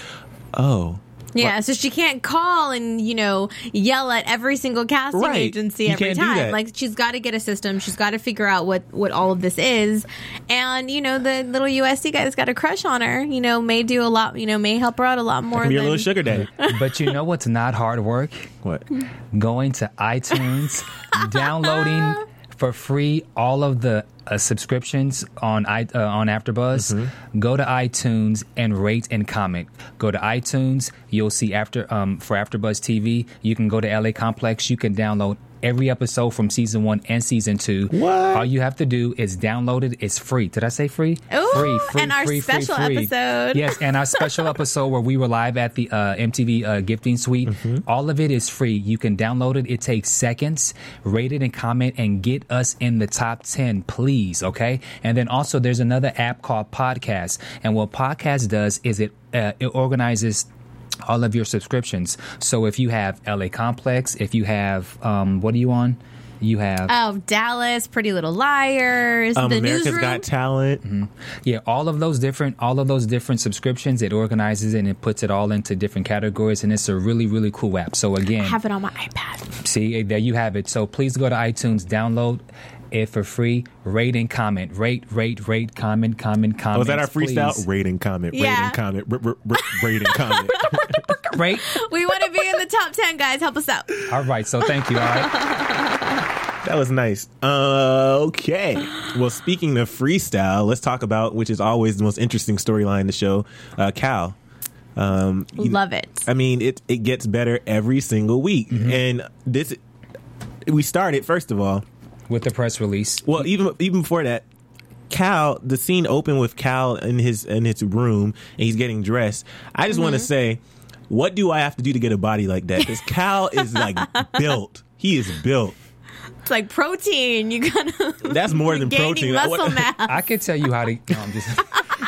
"Oh." Yeah, so she can't call and you know yell at every single casting Right. agency You every time. Like she's got to get a system. She's got to figure out what what all of this is. And you know the little USC guy that's got a crush on her. You know may do a lot. You know may help her out a lot more. Be a little sugar daddy. <laughs> but you know what's not hard work? what? going to iTunes, <laughs> downloading for free all of the uh, subscriptions on i uh, on AfterBuzz. Go to iTunes and rate and comment. Go to iTunes, you'll see after um, for AfterBuzz TV. You can go to LA Complex. You can download. Every episode from season one and season two. What? All you have to do is download it. It's free. Did I say free? Ooh, free, free, and our free, free, special free. episode. Yes, and our special <laughs> episode where we were live at the uh, MTV uh, gifting suite. All of it is free. You can download it. It takes seconds. Rate it and comment and get us in the top 10, please. Okay. And then also there's another app called Podcast. And what Podcast does is it, uh, it organizes all of your subscriptions. So if you have LA Complex, if you have, um, what are you on? You have. Oh, Dallas, Pretty Little Liars, Um, the America's newsroom. Got Talent. Mm-hmm. Yeah, all of those different all of those different subscriptions, it organizes it and it puts it all into different categories and it's a really, really cool app. So again, I have it on my iPad. see there you have it. So please go to iTunes, download it for free, rate and comment. Rate, rate, rate, comment, comment, comment. Was that our freestyle? Please. Rate and comment. Rate Yeah. and comment. R- r- r- rate and comment. <laughs> Rate. We want to be in the top 10, guys. Help us out. All right, so thank you. All right. <laughs> That was nice. Uh, okay. Well, speaking of freestyle, let's talk about which is always the most interesting storyline in the show. Uh, Cal. Um, Love it. I mean, it it gets better every single week, and this we started first of all. With the press release. Well, even even before that, Cal, the scene opened with Cal in his in his room, and he's getting dressed. I just want to mm-hmm. say, what do I have to do to get a body like that? Because Cal is like <laughs> built. He is built. It's like protein. You gotta That's more than <laughs> protein. muscle <laughs> mass. I could tell you how to no, I'm just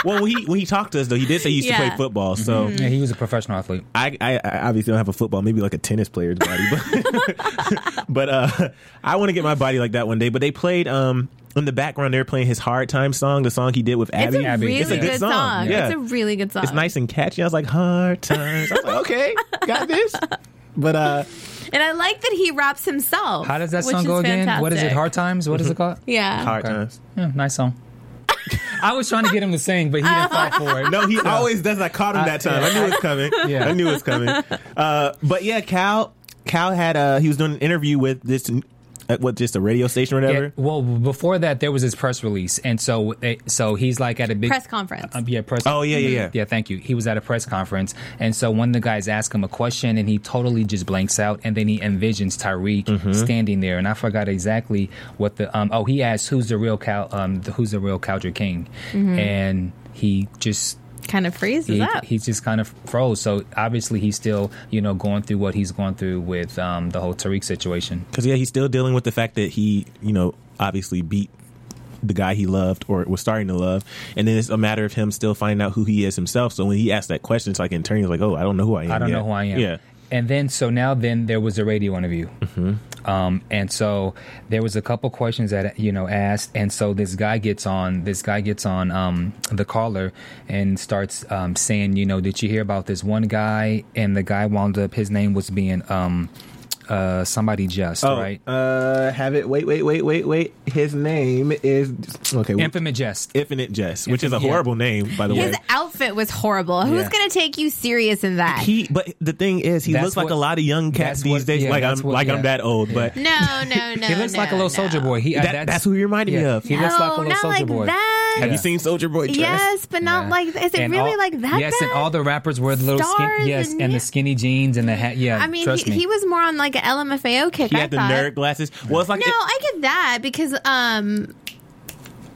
Well, when he when he talked to us though, he did say he used to play football. So yeah, he was a professional athlete. I, I, I obviously don't have a football, maybe like a tennis player's body, but <laughs> but uh, I want to get my body like that one day. But they played um in the background. They're playing his "Hard Time" song, the song he did with It's Abby. a Abby. really It's a good, good song. song. Yeah. It's a really good song. It's nice and catchy. I was like, "Hard Times." I was like, "Okay, got this." But uh, And I like that he raps himself. How does that song go again? What is it? Hard times? What is it called? Yeah. "Hard Okay. Times." Yeah, nice song. I was trying to get him to sing, but he didn't fall for it. No, he always does. I caught him that time. I knew it was coming. Yeah. I knew it was coming. Uh, but yeah, Cal. Cal had uh he was doing an interview with this at what just a radio station or whatever. Yeah, well, before that, there was his press release, and so eh, so he's like at a big Press conference. Um, yeah, press. Oh yeah, yeah, yeah. Yeah, thank you. He was at a press conference, and so one of the guys asked him a question, and he totally just blanks out, and then he envisions Tariq Mm-hmm. standing there, and I forgot exactly what the um. Oh, he asked, "Who's the real cow? Um, the, who's the real Cowger King?" And he just kind of freezes he, up. he just kind of froze. So obviously, he's still you know going through what he's going through with um the whole Tariq situation. Because yeah, he's still dealing with the fact that he, you know, obviously beat the guy he loved or was starting to love, and then it's a matter of him still finding out who he is himself. So when he asked that question, it's like in turn, he's like, "Oh, I don't know who I am. I don't yet." know who I am. Yeah, And then, so now, then there was a radio interview, Mm-hmm. um, and so there was a couple questions that you know asked, and so this guy gets on, this guy gets on um, the caller and starts um, saying, you know, did you hear about this one guy? And the guy wound up, his name was being um, uh, somebody just Oh, right, uh, have it. Wait, wait, wait, wait, wait. His name is okay. Infinite Jest. Infinite Jest, which is a Infinite- yeah. horrible name, by the His way. His outfit was horrible. Who's Yeah. going to take you serious in that? He, but the thing is, he That's looks like a lot of young cats these what- days. yeah, like I'm, what- like yeah. I'm that old, Yeah. but no, no, <laughs> no. He looks like a no, little Soulja Boy. He That- that's who he reminded me of. He looks like a No, little soldier like boy. that. Have you seen Soulja Boy dress? Yes, but not Yeah. like. Is it And really all- like that? Yes, bad? and all the rappers wear the little skin. Yes, and- and, the skinny jeans and the hat. Yeah, I mean, trust he, me. he was more on like an LMFAO kick. He I had the thought. nerd glasses. Well, it's like No, it- I get that because um,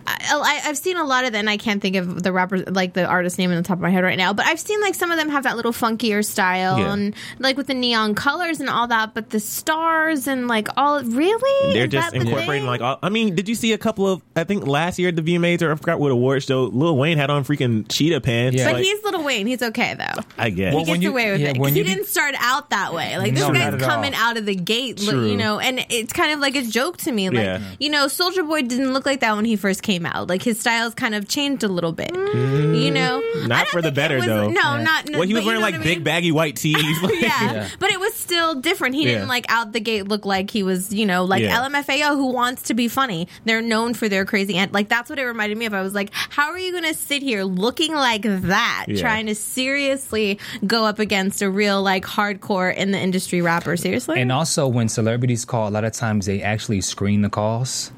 I, I, I've seen a lot of them. And I can't think of the rapper, like the artist name in the top of my head right now. But I've seen like some of them have that little funkier style Yeah. and like with the neon colors and all that. But the stars and like all really They're Is just that the incorporating thing? like all, I mean, did you see a couple of I think last year at the VMAs or I forgot what award show Lil Wayne had on freaking cheetah pants. Yeah. But like, he's Little Wayne. He's okay though. I guess. Well, he gets you- away with yeah, it 'cause when he be- didn't start out that way. Like this No, guy's at coming all. out of the gate, True. you know, and it's kind of like a joke to me. Like Yeah. you know, Soulja Boy didn't look like that when he first came out. Like his style's kind of changed a little bit. Mm. You know, Not for the better, was- though. No, Yeah. not. well, he was wearing like what I big baggy white tees. <laughs> Like, Yeah. Yeah. but it was still different. He Yeah. didn't like out the gate look like he was, you know, like Yeah. LMFAO who wants to be funny. They're known for their crazy and like that's what it reminded me of. I was like, how are you going to sit here looking like that, Yeah. trying to seriously go up against a real like hardcore in the industry rapper? Seriously, and also, when celebrities call, a lot of times they actually screen the calls.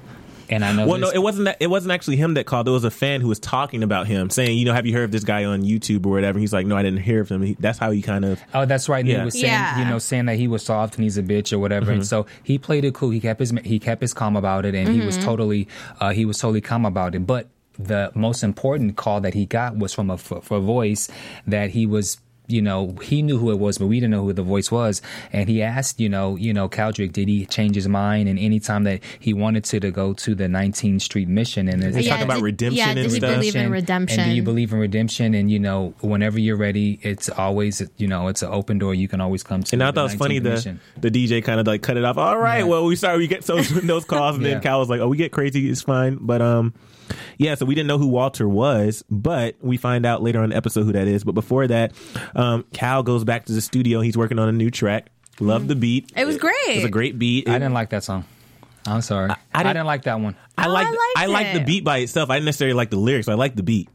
And I know. Well, no, it wasn't that. It wasn't actually him that called. There was a fan who was talking about him, saying, "You know, have you heard of this guy on YouTube or whatever?" He's like, "No, I didn't hear of him." He, that's how he kind of. Oh, that's right. And Yeah. He was saying, Yeah. you know, saying that he was soft and he's a bitch or whatever. Mm-hmm. And so he played it cool. He kept his he kept his calm about it, and he Mm-hmm. was totally uh, he was totally calm about it. But the most important call that he got was from a, f- a voice that he was. You know, he knew who it was, but we didn't know who the voice was. And he asked, you know, you know, Kaldrick, did he change his mind? And anytime that he wanted to, to go to the 19th Street mission, and it's- He's talking about did- redemption Yeah, and did he stuff. believe in redemption? and do you believe in redemption? And you know, whenever you're ready, it's always you know, it's an open door. You can always come to. And I thought it was funny 19th the the DJ kind of like cut it off. All right, Yeah. well, we sorry we get those <laughs> those calls, and Yeah. then Cal was like, "Oh, we get crazy, it's fine." But um, yeah, so we didn't know who Walter was, but we find out later on the episode who that is. But before that, um, Cal goes back to the studio. He's working on a new track. Love the beat. It was great. It was a great beat. I It- didn't like that song. I'm sorry. I, I didn't- didn't, like that one. I Oh, like I I like the beat by itself. I didn't necessarily like the lyrics. But I like the beat.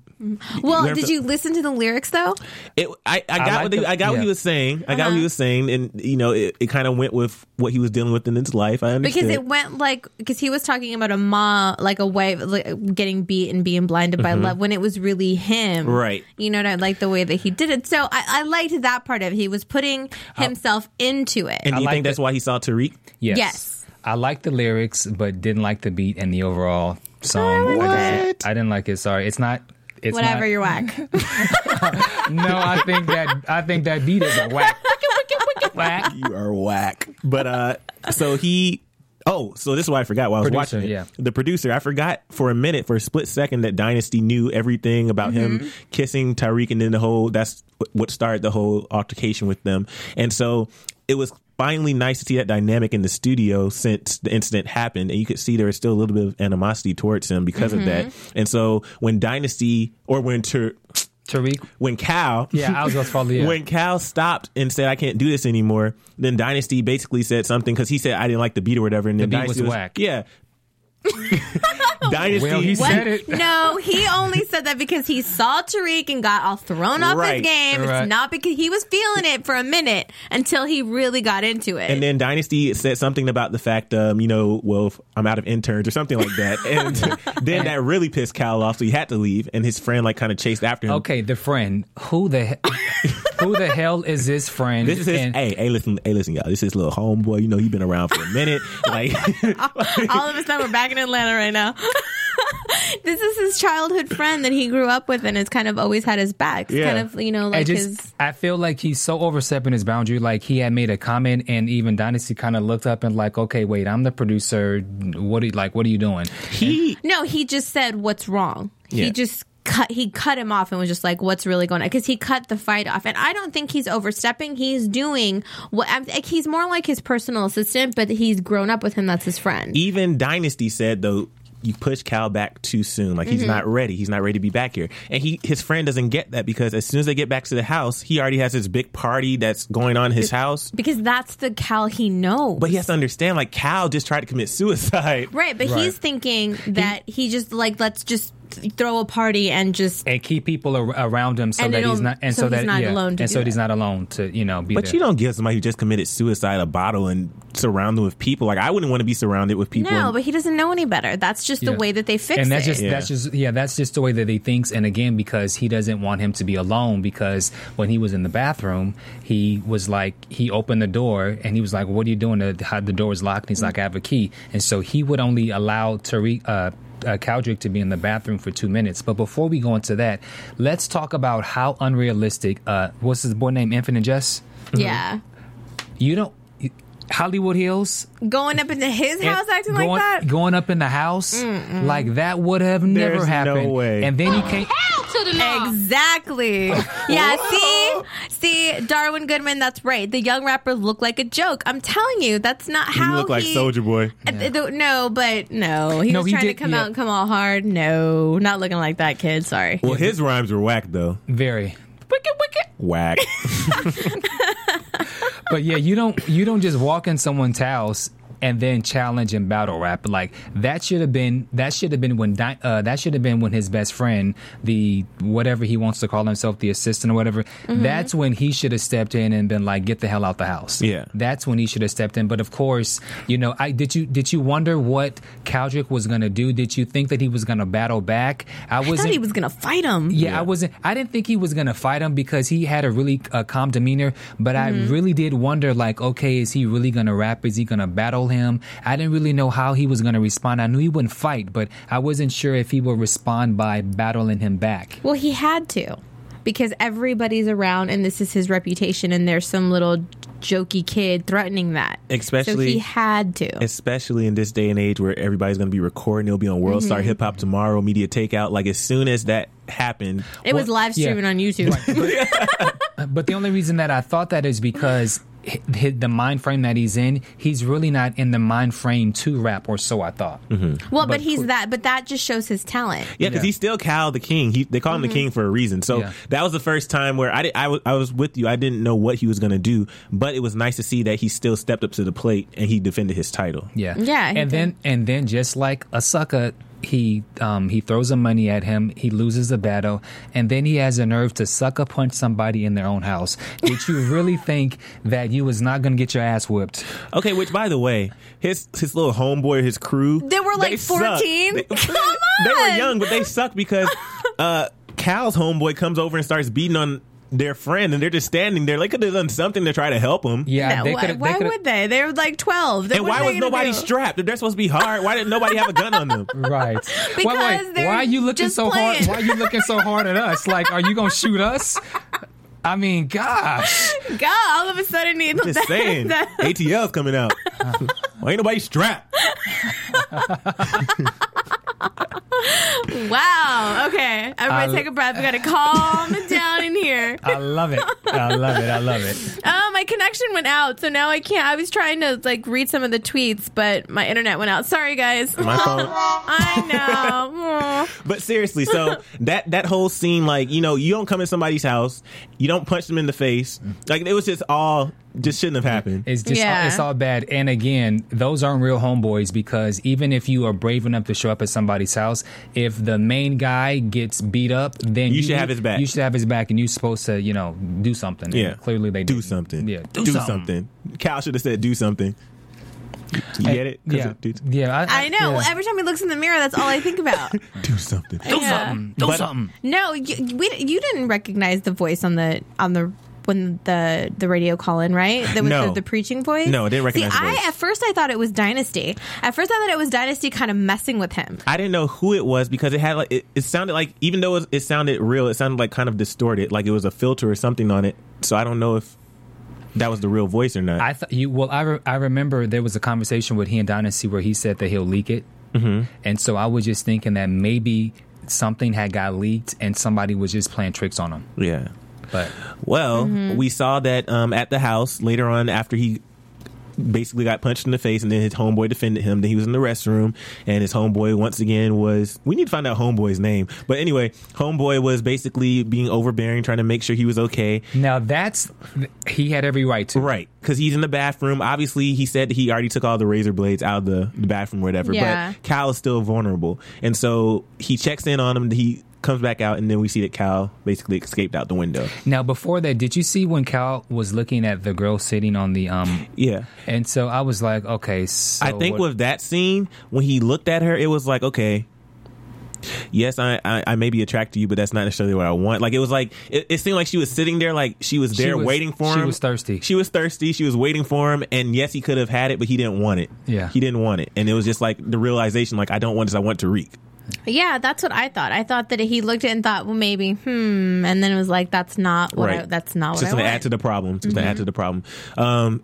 Well, Where- did you listen to the lyrics though? It, I, I got like what they, the- I got what he was saying. I got what Uh-huh. he was saying, and you know, it, it kind of went with what he was dealing with in his life. I understood. because it went like because he was talking about a mom like a way like, getting beat and being blinded by love when it was really him Mm-hmm. Right. you know and i like the way that he did it so i, I liked that part of it he was putting himself into it and do I you like think that's why he saw Tariq? Yes. Yes. I liked the lyrics, but didn't like the beat and the overall song. What? I, just- I didn't like it. Sorry, it's not. It's whatever not, you're whack <laughs> No, I think that I think that beat is a whack. whack. You are whack. But uh, so he. Oh, so this is why I forgot while I was Producer, watching it. yeah. The producer, I forgot for a minute, for a split second, that Dynasty knew everything about Mm-hmm. him kissing Tariq, and then the whole that's what started the whole altercation with them. And so it was finally nice to see that dynamic in the studio since the incident happened, and you could see there was still a little bit of animosity towards him because of that. Mm-hmm. And so when Dynasty or when Tar- Tariq. when Cal Yeah, I was about to follow you. <laughs> when Cal stopped and said, "I can't do this anymore," then Dynasty basically said something because he said, "I didn't like the beat or whatever." And then beat Dynasty was whack. Yeah. <laughs> Dynasty. Well, he What? said it. No, he only said that because he saw Tariq and got all thrown off Right. his game. Right. It's not because he was feeling it for a minute until he really got into it. and then Dynasty said something about the fact, um, you know, well, if I'm out of interns or something like that. <laughs> And then that really pissed Cal off, so he had to leave. And his friend like kind of chased after him. Okay, the friend. Who the he- <laughs> who the hell is this friend? This is his. And- hey, hey, listen, hey, listen, y'all. This is his little homeboy. You know, he's been around for a minute. <laughs> Like, <laughs> all of a sudden we're back in Atlanta right now. <laughs> this is his childhood friend that he grew up with and has kind of always had his back. Yeah. Kind of, you know, I like just his. I feel like he's so overstepping his boundary. Like he had made a comment, and even Dynasty kind of looked up and like, okay, wait, I'm the producer. What are you like? What are you doing? he. No, he just said what's wrong. Yeah. He just cut. He cut him off and was just like, "What's really going on?" Because he cut the fight off, and I don't think he's overstepping. He's doing what I'm, like he's more like his personal assistant, but he's grown up with him. That's his friend. even Dynasty said though you push Cal back too soon. Like he's Mm-hmm. not ready. He's not ready to be back here. And he his friend doesn't get that because as soon as they get back to the house, he already has this big party that's going on in his house. because that's the Cal he knows. But he has to understand, like Cal just tried to commit suicide. Right, but Right. he's thinking that he, just like let's just throw a party and just. and keep people ar- around him so that he's not and so so, he's that not yeah, alone to and do so it. he's not alone to you know be But there. you don't give somebody who just committed suicide a bottle and surround them with people. Like I wouldn't want to be surrounded with people. No, and- but he doesn't know any better. That's just the way that they fix it. and that's it. just Yeah. that's just yeah that's just the way that he thinks and again because he doesn't want him to be alone because when he was in the bathroom he was like he opened the door and he was like what are you doing the, the door is locked and he's like i have a key and so he would only allow Tariq uh uh, Kaldrick to be in the bathroom for two minutes. But before we go into that, let's talk about how unrealistic. Uh, what's his boy name? Infinite Jest. yeah. You don't. Hollywood Hills Going up into his house acting going, like that? Going up in the house like that would have never There's no happened. way. And then he came. Exactly. <laughs> Yeah, see? See, Darwin Goodman, that's right. The young rappers look like a joke. I'm telling you, that's not you how look like Soulja Boy. Uh, th- th- No, but no. He No, was he trying did- to come yeah. out and come all hard. No, not looking like that kid. Sorry. Well, his rhymes were whack though. Very. Wicked, wicked. Whack. <laughs> <laughs> But yeah, you don't you don't just walk in someone's house and then challenge and battle rap like that should have been that should have been when Di- uh, that should have been when his best friend the whatever he wants to call himself the assistant or whatever Mm-hmm. that's when he should have stepped in and been like get the hell out the house Yeah. that's when he should have stepped in but of course you know I did you did you wonder what Kaldrick was gonna do did you think that he was gonna battle back I I wasn't thought he was going to fight him. yeah, I wasn't. I didn't think he was gonna fight him because he had a really uh, calm demeanor. But I really did wonder, like, okay, is he really gonna rap? Is he gonna battle him? I didn't really know how he was gonna respond. I knew he wouldn't fight, but I wasn't sure if he would respond by battling him back. Well, he had to because everybody's around and this is his reputation and there's some little jokey kid threatening that. Especially- so he had to. Especially in this day and age where everybody's going to be recording, it'll be on World Mm-hmm. Star Hip Hop tomorrow, Media Takeout. Like as soon as that happened, It was Well, live yeah. streaming on YouTube. <laughs> <laughs> But the only reason that I thought that is because hi- hi- the mind frame that he's in, he's really not in the mind frame to rap, or so I thought. Mm-hmm. well, but, he's that. But that just shows his talent. Yeah, because Yeah. he's still Cal the King. He, they call him the mm-hmm. King for a reason. So Yeah. that was the first time where I, did, I, was, with you. I didn't know what he was going to do, but it was nice to see that he still stepped up to the plate and he defended his title. Yeah, Yeah, and did. then and then just like a sucker, he um he throws some money at him. He loses the battle, and then he has the nerve to sucker punch somebody in their own house. Did you really <laughs> think that you was not going to get your ass whipped? Okay, which by the way, his his little homeboy, his crew, They were, like, 14? <laughs> They, Come they were young, but they suck because uh, Cal's homeboy comes over and starts beating on their friend, and they're just standing there. They could have done something to try to help him. Yeah, No, they why could. why they would they? They were like 12. Then And why was nobody do? strapped? If they're supposed to be hard, why didn't nobody have a gun on them? <laughs> Right. <laughs> Because why, why, they're why are you looking so playing. hard? Why are you looking so hard at us? Like, are you gonna shoot us? I mean, gosh. <laughs> God, all of a sudden, he, Just that- saying, that- ATL's coming out. Why ain't nobody strapped? Wow. Okay, everybody, I- take a breath. We got to calm it <laughs> down in here. I love it. I love it. I love it. Oh, my connection went out, so now I can't. I was trying to like read some of the tweets, but my internet went out. Sorry, guys. My <laughs> phone. I know. But seriously, so that that whole scene, like you know, you don't come in somebody's house, you don't punch them in the face. Like it was just all just shouldn't have happened. It's just Yeah. it's all bad. And again, those aren't real homeboys because even if you are brave enough to show up at somebody's house, if the main guy gets beat up, then You should have his back. You should have his back, and you're supposed to, you know, do something. And Yeah, clearly they do didn't. something. Yeah, do, something. Cal should have said do something. You get it? 'Cause Yeah, it- do, yeah. I, I know. yeah. Every time he looks in the mirror, that's all I think about. <laughs> do something. do Yeah. something. Do But- something. No, you, we, you didn't recognize the voice on the on the when the the radio call in, right? That was No. the, the preaching voice. No, I didn't recognize See, voice. I at first I thought it was Dynasty. At first I thought it was Dynasty, kind of messing with him. I didn't know who it was because it had like it, it sounded like even though it, was- it sounded real, it sounded like kind of distorted, like it was a filter or something on it. So I don't know if that was the real voice or not. I thought you. Well, I re- I remember there was a conversation with he and Dynasty where he said that he'll leak it, mm-hmm. and so I was just thinking that maybe something had got leaked and somebody was just playing tricks on him. yeah. But Well, Mm-hmm. we saw that um, at the house later on after he basically got punched in the face, and then his homeboy defended him. Then he was in the restroom, and his homeboy once again was. We need to find out homeboy's name, but anyway, homeboy was basically being overbearing, trying to make sure he was okay. Now that's he had every right to. Right, because he's in the bathroom. Obviously, he said that he already took all the razor blades out of the, the bathroom, or whatever. Yeah. But Cal is still vulnerable, and so he checks in on him. He comes back out, and then we see that Cal basically escaped out the window. Now before that, did you see when Cal was looking at the girl sitting on the um? Yeah. And so I was like, okay. So I think what- with that scene, when he looked at her, it was like, okay, yes, I, I, I may be attracted to you, but that's not necessarily what I want. Like it was like it, it seemed like she was sitting there, like she was She there was- waiting for him. she was thirsty. She was thirsty. She was waiting for him, and yes, he could have had it, but he didn't want it. Yeah. he didn't want it, and it was just like the realization, like I don't want this. I want Tariq. Yeah, that's what I thought. I thought that he looked at it and thought, well, maybe, hmm, and then it was like, that's not what I, right. that's not what just I to want. add to the problem. Just going to add to the problem. Um,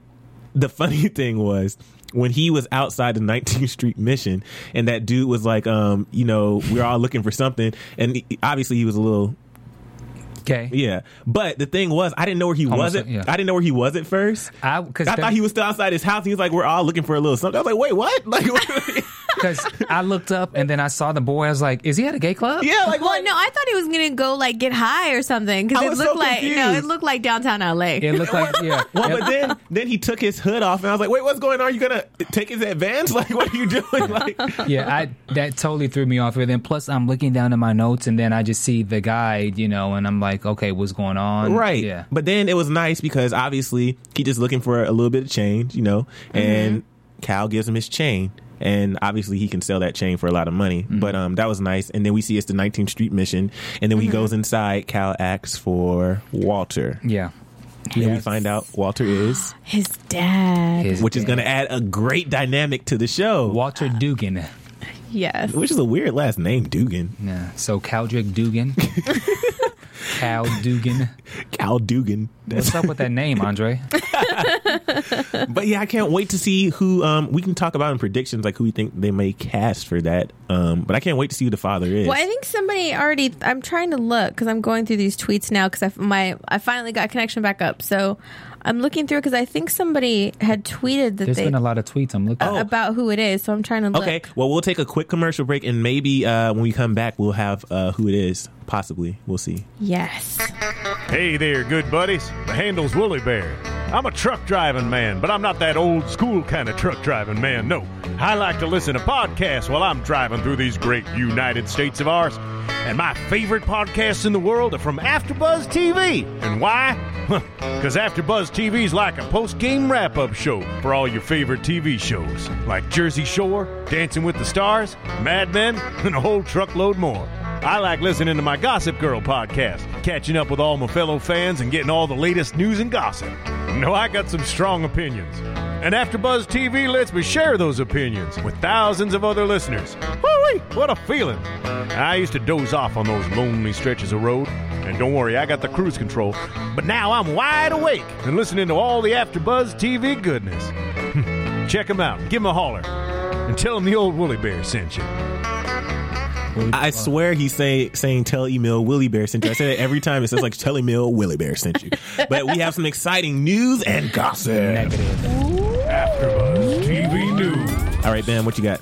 the <laughs> funny thing was when he was outside the 19th Street Mission, and that dude was like, um, you know, we're all looking for something, and he- obviously he was a little. okay. Yeah, but the thing was, I didn't know where he was. At, yeah. I didn't know where he was at first. I because I thought he was still outside his house. He was like, "We're all looking for a little something." I was like, "Wait, what?" <laughs> Like, because I looked up and then I saw the boy. I was like, is he at a gay club? yeah, like well, what? no, I thought he was gonna go like get high or something because it looked so like no, it looked like downtown LA. It looked like yeah. Well, It- but then then he took his hood off, and I was like, "Wait, what's going on? Are you gonna take his advance? <laughs> Like, what are you doing?" <laughs> Like, yeah, I that totally threw me off. And then plus, I'm looking down at my notes, and then I just see the guide, you know, and I'm like, okay, what's going on? Right. Yeah. But then it was nice because obviously he just looking for a little bit of change, you know, and mm-hmm. Cal gives him his chain. And obviously he can sell that chain for a lot of money. Mm-hmm. But um that was nice. And then we see it's the 19th Street mission. And then when he mm-hmm. goes inside, Cal asks for Walter. Yeah. And we find out Walter is, <gasps> His dad. His which is going to add a great dynamic to the show. Walter uh, Dugan. yes. Which is a weird last name, Dugan. Yeah. So Kaldrick Dugan. <laughs> Cal Dugan. Cal Dugan. That's What's up with that name, Andre? <laughs> But yeah, I can't wait to see who um we can talk about in predictions like who we think they may cast for that. Um but I can't wait to see who the father is. Well, I think somebody already. I'm trying to look because I'm going through these tweets now because I my I finally got connection back up. So I'm looking through because I think somebody had tweeted that There's they been a lot of tweets. I'm looking. about who it is. So I'm trying to look. Okay, well we'll take a quick commercial break and maybe uh when we come back we'll have uh who it is. Possibly. We'll see. Yes. Hey there, good buddies. The handle's Woolly Bear. I'm a truck driving man, but I'm not that old school kind of truck driving man. No, I like to listen to podcasts while I'm driving through these great United States of ours. And my favorite podcasts in the world are from AfterBuzz TV. And why? Because AfterBuzz TV is like a post-game wrap-up show for all your favorite TV shows, like Jersey Shore, Dancing with the Stars, Mad Men, and a whole truckload more. I like listening to my Gossip Girl podcast, catching up with all my fellow fans and getting all the latest news and gossip. No, I got some strong opinions. And AfterBuzz TV lets me share those opinions with thousands of other listeners. Woo-wee, what a feeling. I used to doze off on those lonely stretches of road. And don't worry, I got the cruise control. But now I'm wide awake and listening to all the AfterBuzz TV goodness. <laughs> Check them out. Give them a holler. And tell them the old Woolly Bear sent you. I swear he's say, saying tell Emile Willie Bear sent you. I say that every time it says like tell Emile Willie Bear sent you. But we have some exciting news and gossip. Negative. AfterBuzz TV News. All right, Ben, what you got?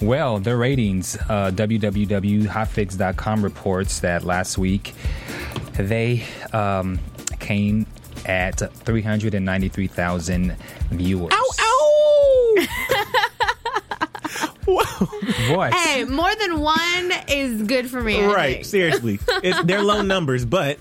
Well, the ratings. Uh, www.hitfix.com reports that last week they um, came at 393,000 viewers. Ow! What? Hey, more than one is good for me. I right think. seriously it's, they're low <laughs> numbers but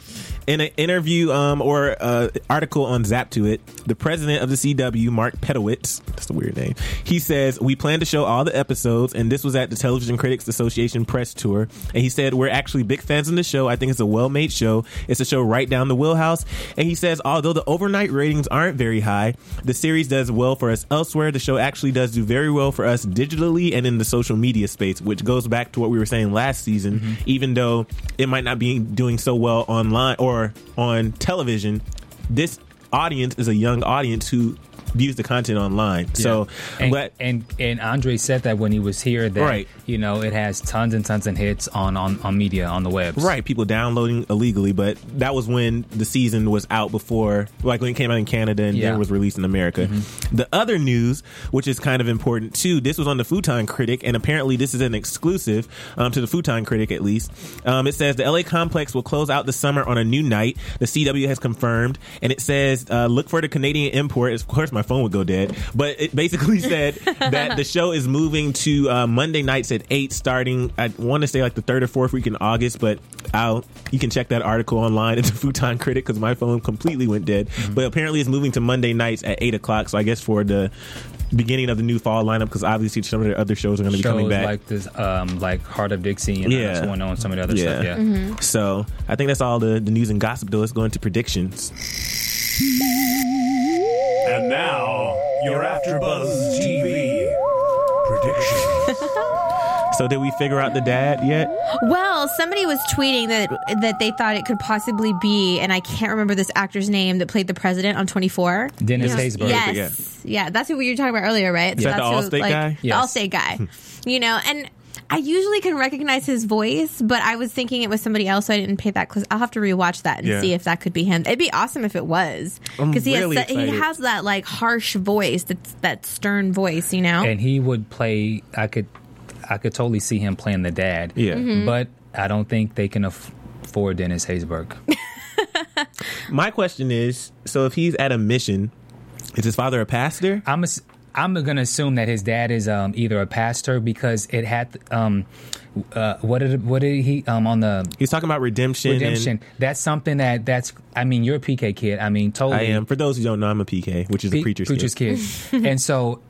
in an interview um, or uh, article on Zap2it the president of the cw mark pedowitz that's a weird name he says we plan to show all the episodes and this was at the television critics association press tour and he said we're actually big fans of the show. I think it's a well-made show. It's a show right down the wheelhouse. And he says although the overnight ratings aren't very high the series does well for us elsewhere. The show actually does do very well for us digitally and in the social media space which goes back to what we were saying last season even though it might not be doing so well online or on television this audience is a young audience who views the content online. So, and, and and Andre said that when he was here that Right. you know it has tons and tons and hits on on, on media on the web. Right, people downloading illegally, but that was when the season was out before, like when it came out in Canada and Yeah. then was released in America. The other news, which is kind of important too, this was on the Futon Critic, and apparently this is an exclusive um, to the Futon Critic at least. Um, it says the LA Complex will close out the summer on a new night. The CW has confirmed, and it says uh, look for the Canadian import. Of course, my phone would go dead, but it basically <laughs> said that the show is moving to uh, Monday nights at eight, starting. I want to say like the third or fourth week in August, but I'll you can check that article online <laughs> at the Futon Critic because my phone completely went dead. But apparently, it's moving to Monday nights at eight o'clock. So I guess for the beginning of the new fall lineup, because obviously some of the other shows are going to be coming back. like this, um, like Hart of Dixie and Yeah. yeah. one on some of the other Yeah. stuff. Yeah. Mm-hmm. So I think that's all the, the news and gossip. Though let's go into predictions. And now, your AfterBuzz TV prediction. <laughs> So did we figure out the dad yet? Well, somebody was tweeting that that they thought it could possibly be, and I can't remember this actor's name that played the president on 24. Dennis Yes. Haysbert. Yes, yeah, that's who you were talking about earlier, right? Is that the that's who, Allstate guy? The Yes. Allstate guy. <laughs> you know, and I usually can recognize his voice, but I was thinking it was somebody else, so I didn't pay that close. I'll have to rewatch that and Yeah. see if that could be him. It'd be awesome if it was, because he really has that, he has that like harsh voice, that's that stern voice, you know. and he would play. I could, I could totally see him playing the dad. Yeah. Mm-hmm. but I don't think they can afford Dennis Haysbert. <laughs> My question is: so if he's at a mission, is his father a pastor? I'm ass- I'm gonna assume that his dad is um, either a pastor because it had um, uh, what did what did he um, on the He's talking about redemption. redemption. That's something that that's. I mean, you're a PK kid. I mean, totally. I am. For those who don't know, I'm a PK, which is a Pe- preacher's, kid. kid. <laughs> and so,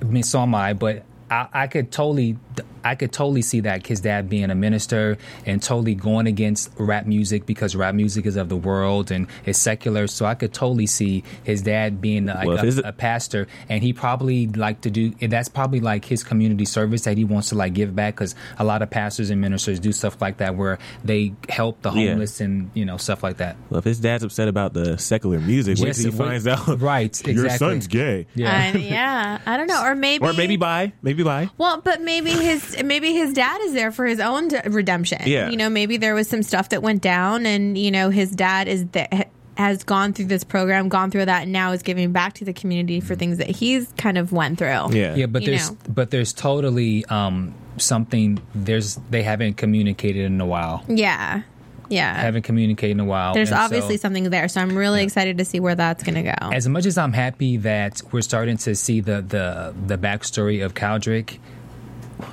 I mean, so am I. But I, I could totally, I could totally see that his dad being a minister and totally going against rap music because rap music is of the world and it's secular. So I could totally see his dad being like Well, if his- a, a pastor, and he probably like to do. That's probably like his community service that he wants to like give back because a lot of pastors and ministers do stuff like that where they help the Yeah. homeless and you know stuff like that. Well, if his dad's upset about the secular music, wait Yes, till he wait- finds out. right, <laughs> Your son's gay. Yeah. I- yeah, I don't know, or maybe, Or maybe bi. Maybe bi. Well, but maybe his maybe his dad is there for his own d- redemption. Yeah. you know, maybe there was some stuff that went down, and you know, his dad is that has gone through this program, gone through that, and now is giving back to the community for things that he's kind of went through. Yeah. Yeah, but You there's know. but there's totally um something there's they haven't communicated in a while. yeah, yeah. Haven't communicated in a while. There's and so- obviously something there, so I'm really excited to see where that's going to go. as much as I'm happy that we're starting to see the the the backstory of Kaldrick,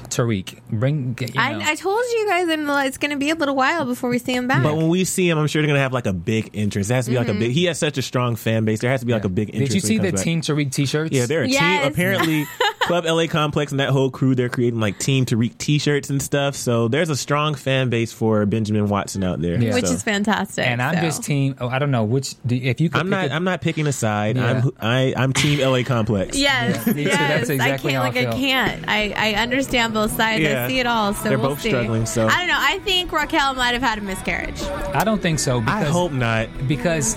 Tariq, bring you know, I, I told you guys, and it's going to be a little while before we see him back. But when we see him, I'm sure they're gonna have like a big entrance. There has to be like a Mm-hmm. big. He has such a strong fan base. There has to be like a big entrance. Did you see the back. Team Tariq T-shirts? Yeah, they're a Yes. team. Apparently, <laughs> Club LA Complex and that whole crew, they're creating like Team Tariq T-shirts and stuff. So there's a strong fan base for Benjamin Watson out there. Yeah. which So is fantastic. And I'm so. just team. Oh, I don't know which. do- If you could, I'm pick not. a- I'm not picking a side. Yeah. I'm. I, I'm Team LA Complex. Yes, me too. yes. That's exactly I can't. Like I feel. can't. I, I understand both sides. Yeah. I see it all. So They're we'll both see. struggling, so- I don't know. I think Raquel might have had a miscarriage. I don't think so. Because, I hope not. because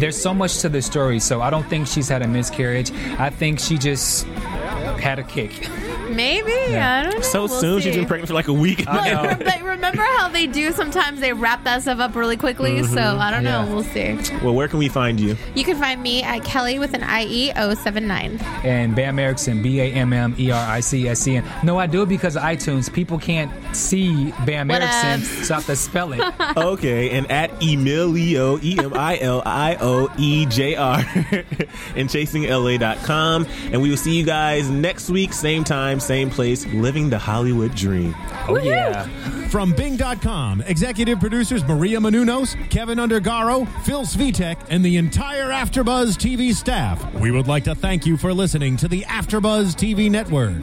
there's so much to the story. So I don't think she's had a miscarriage. I think she just had a kick. Maybe. I don't know. So We'll soon. She's see. been pregnant for like a week. I know. But, but remember how they do sometimes they wrap that stuff up really quickly. Mm-hmm. So I don't know. Yeah. We'll see. well, where can we find you? You can find me at Kelly with an IE 079. and Bam Erickson, B A M M E R I C S E N. No, I do it because of iTunes. People can't see Bam What Erickson, ups? so I have to spell it. <laughs> Okay, and at Emilio, E M I L I O E J R, <laughs> and chasingla.com. And we will see you guys next week, same time, same place, living the Hollywood dream. oh yeah. From Bing.com, executive producers Maria Menounos, Keven Undergaro, Phil Svitek, and the entire Afterbuzz TV staff. We would like to thank you for listening to the Afterbuzz TV network.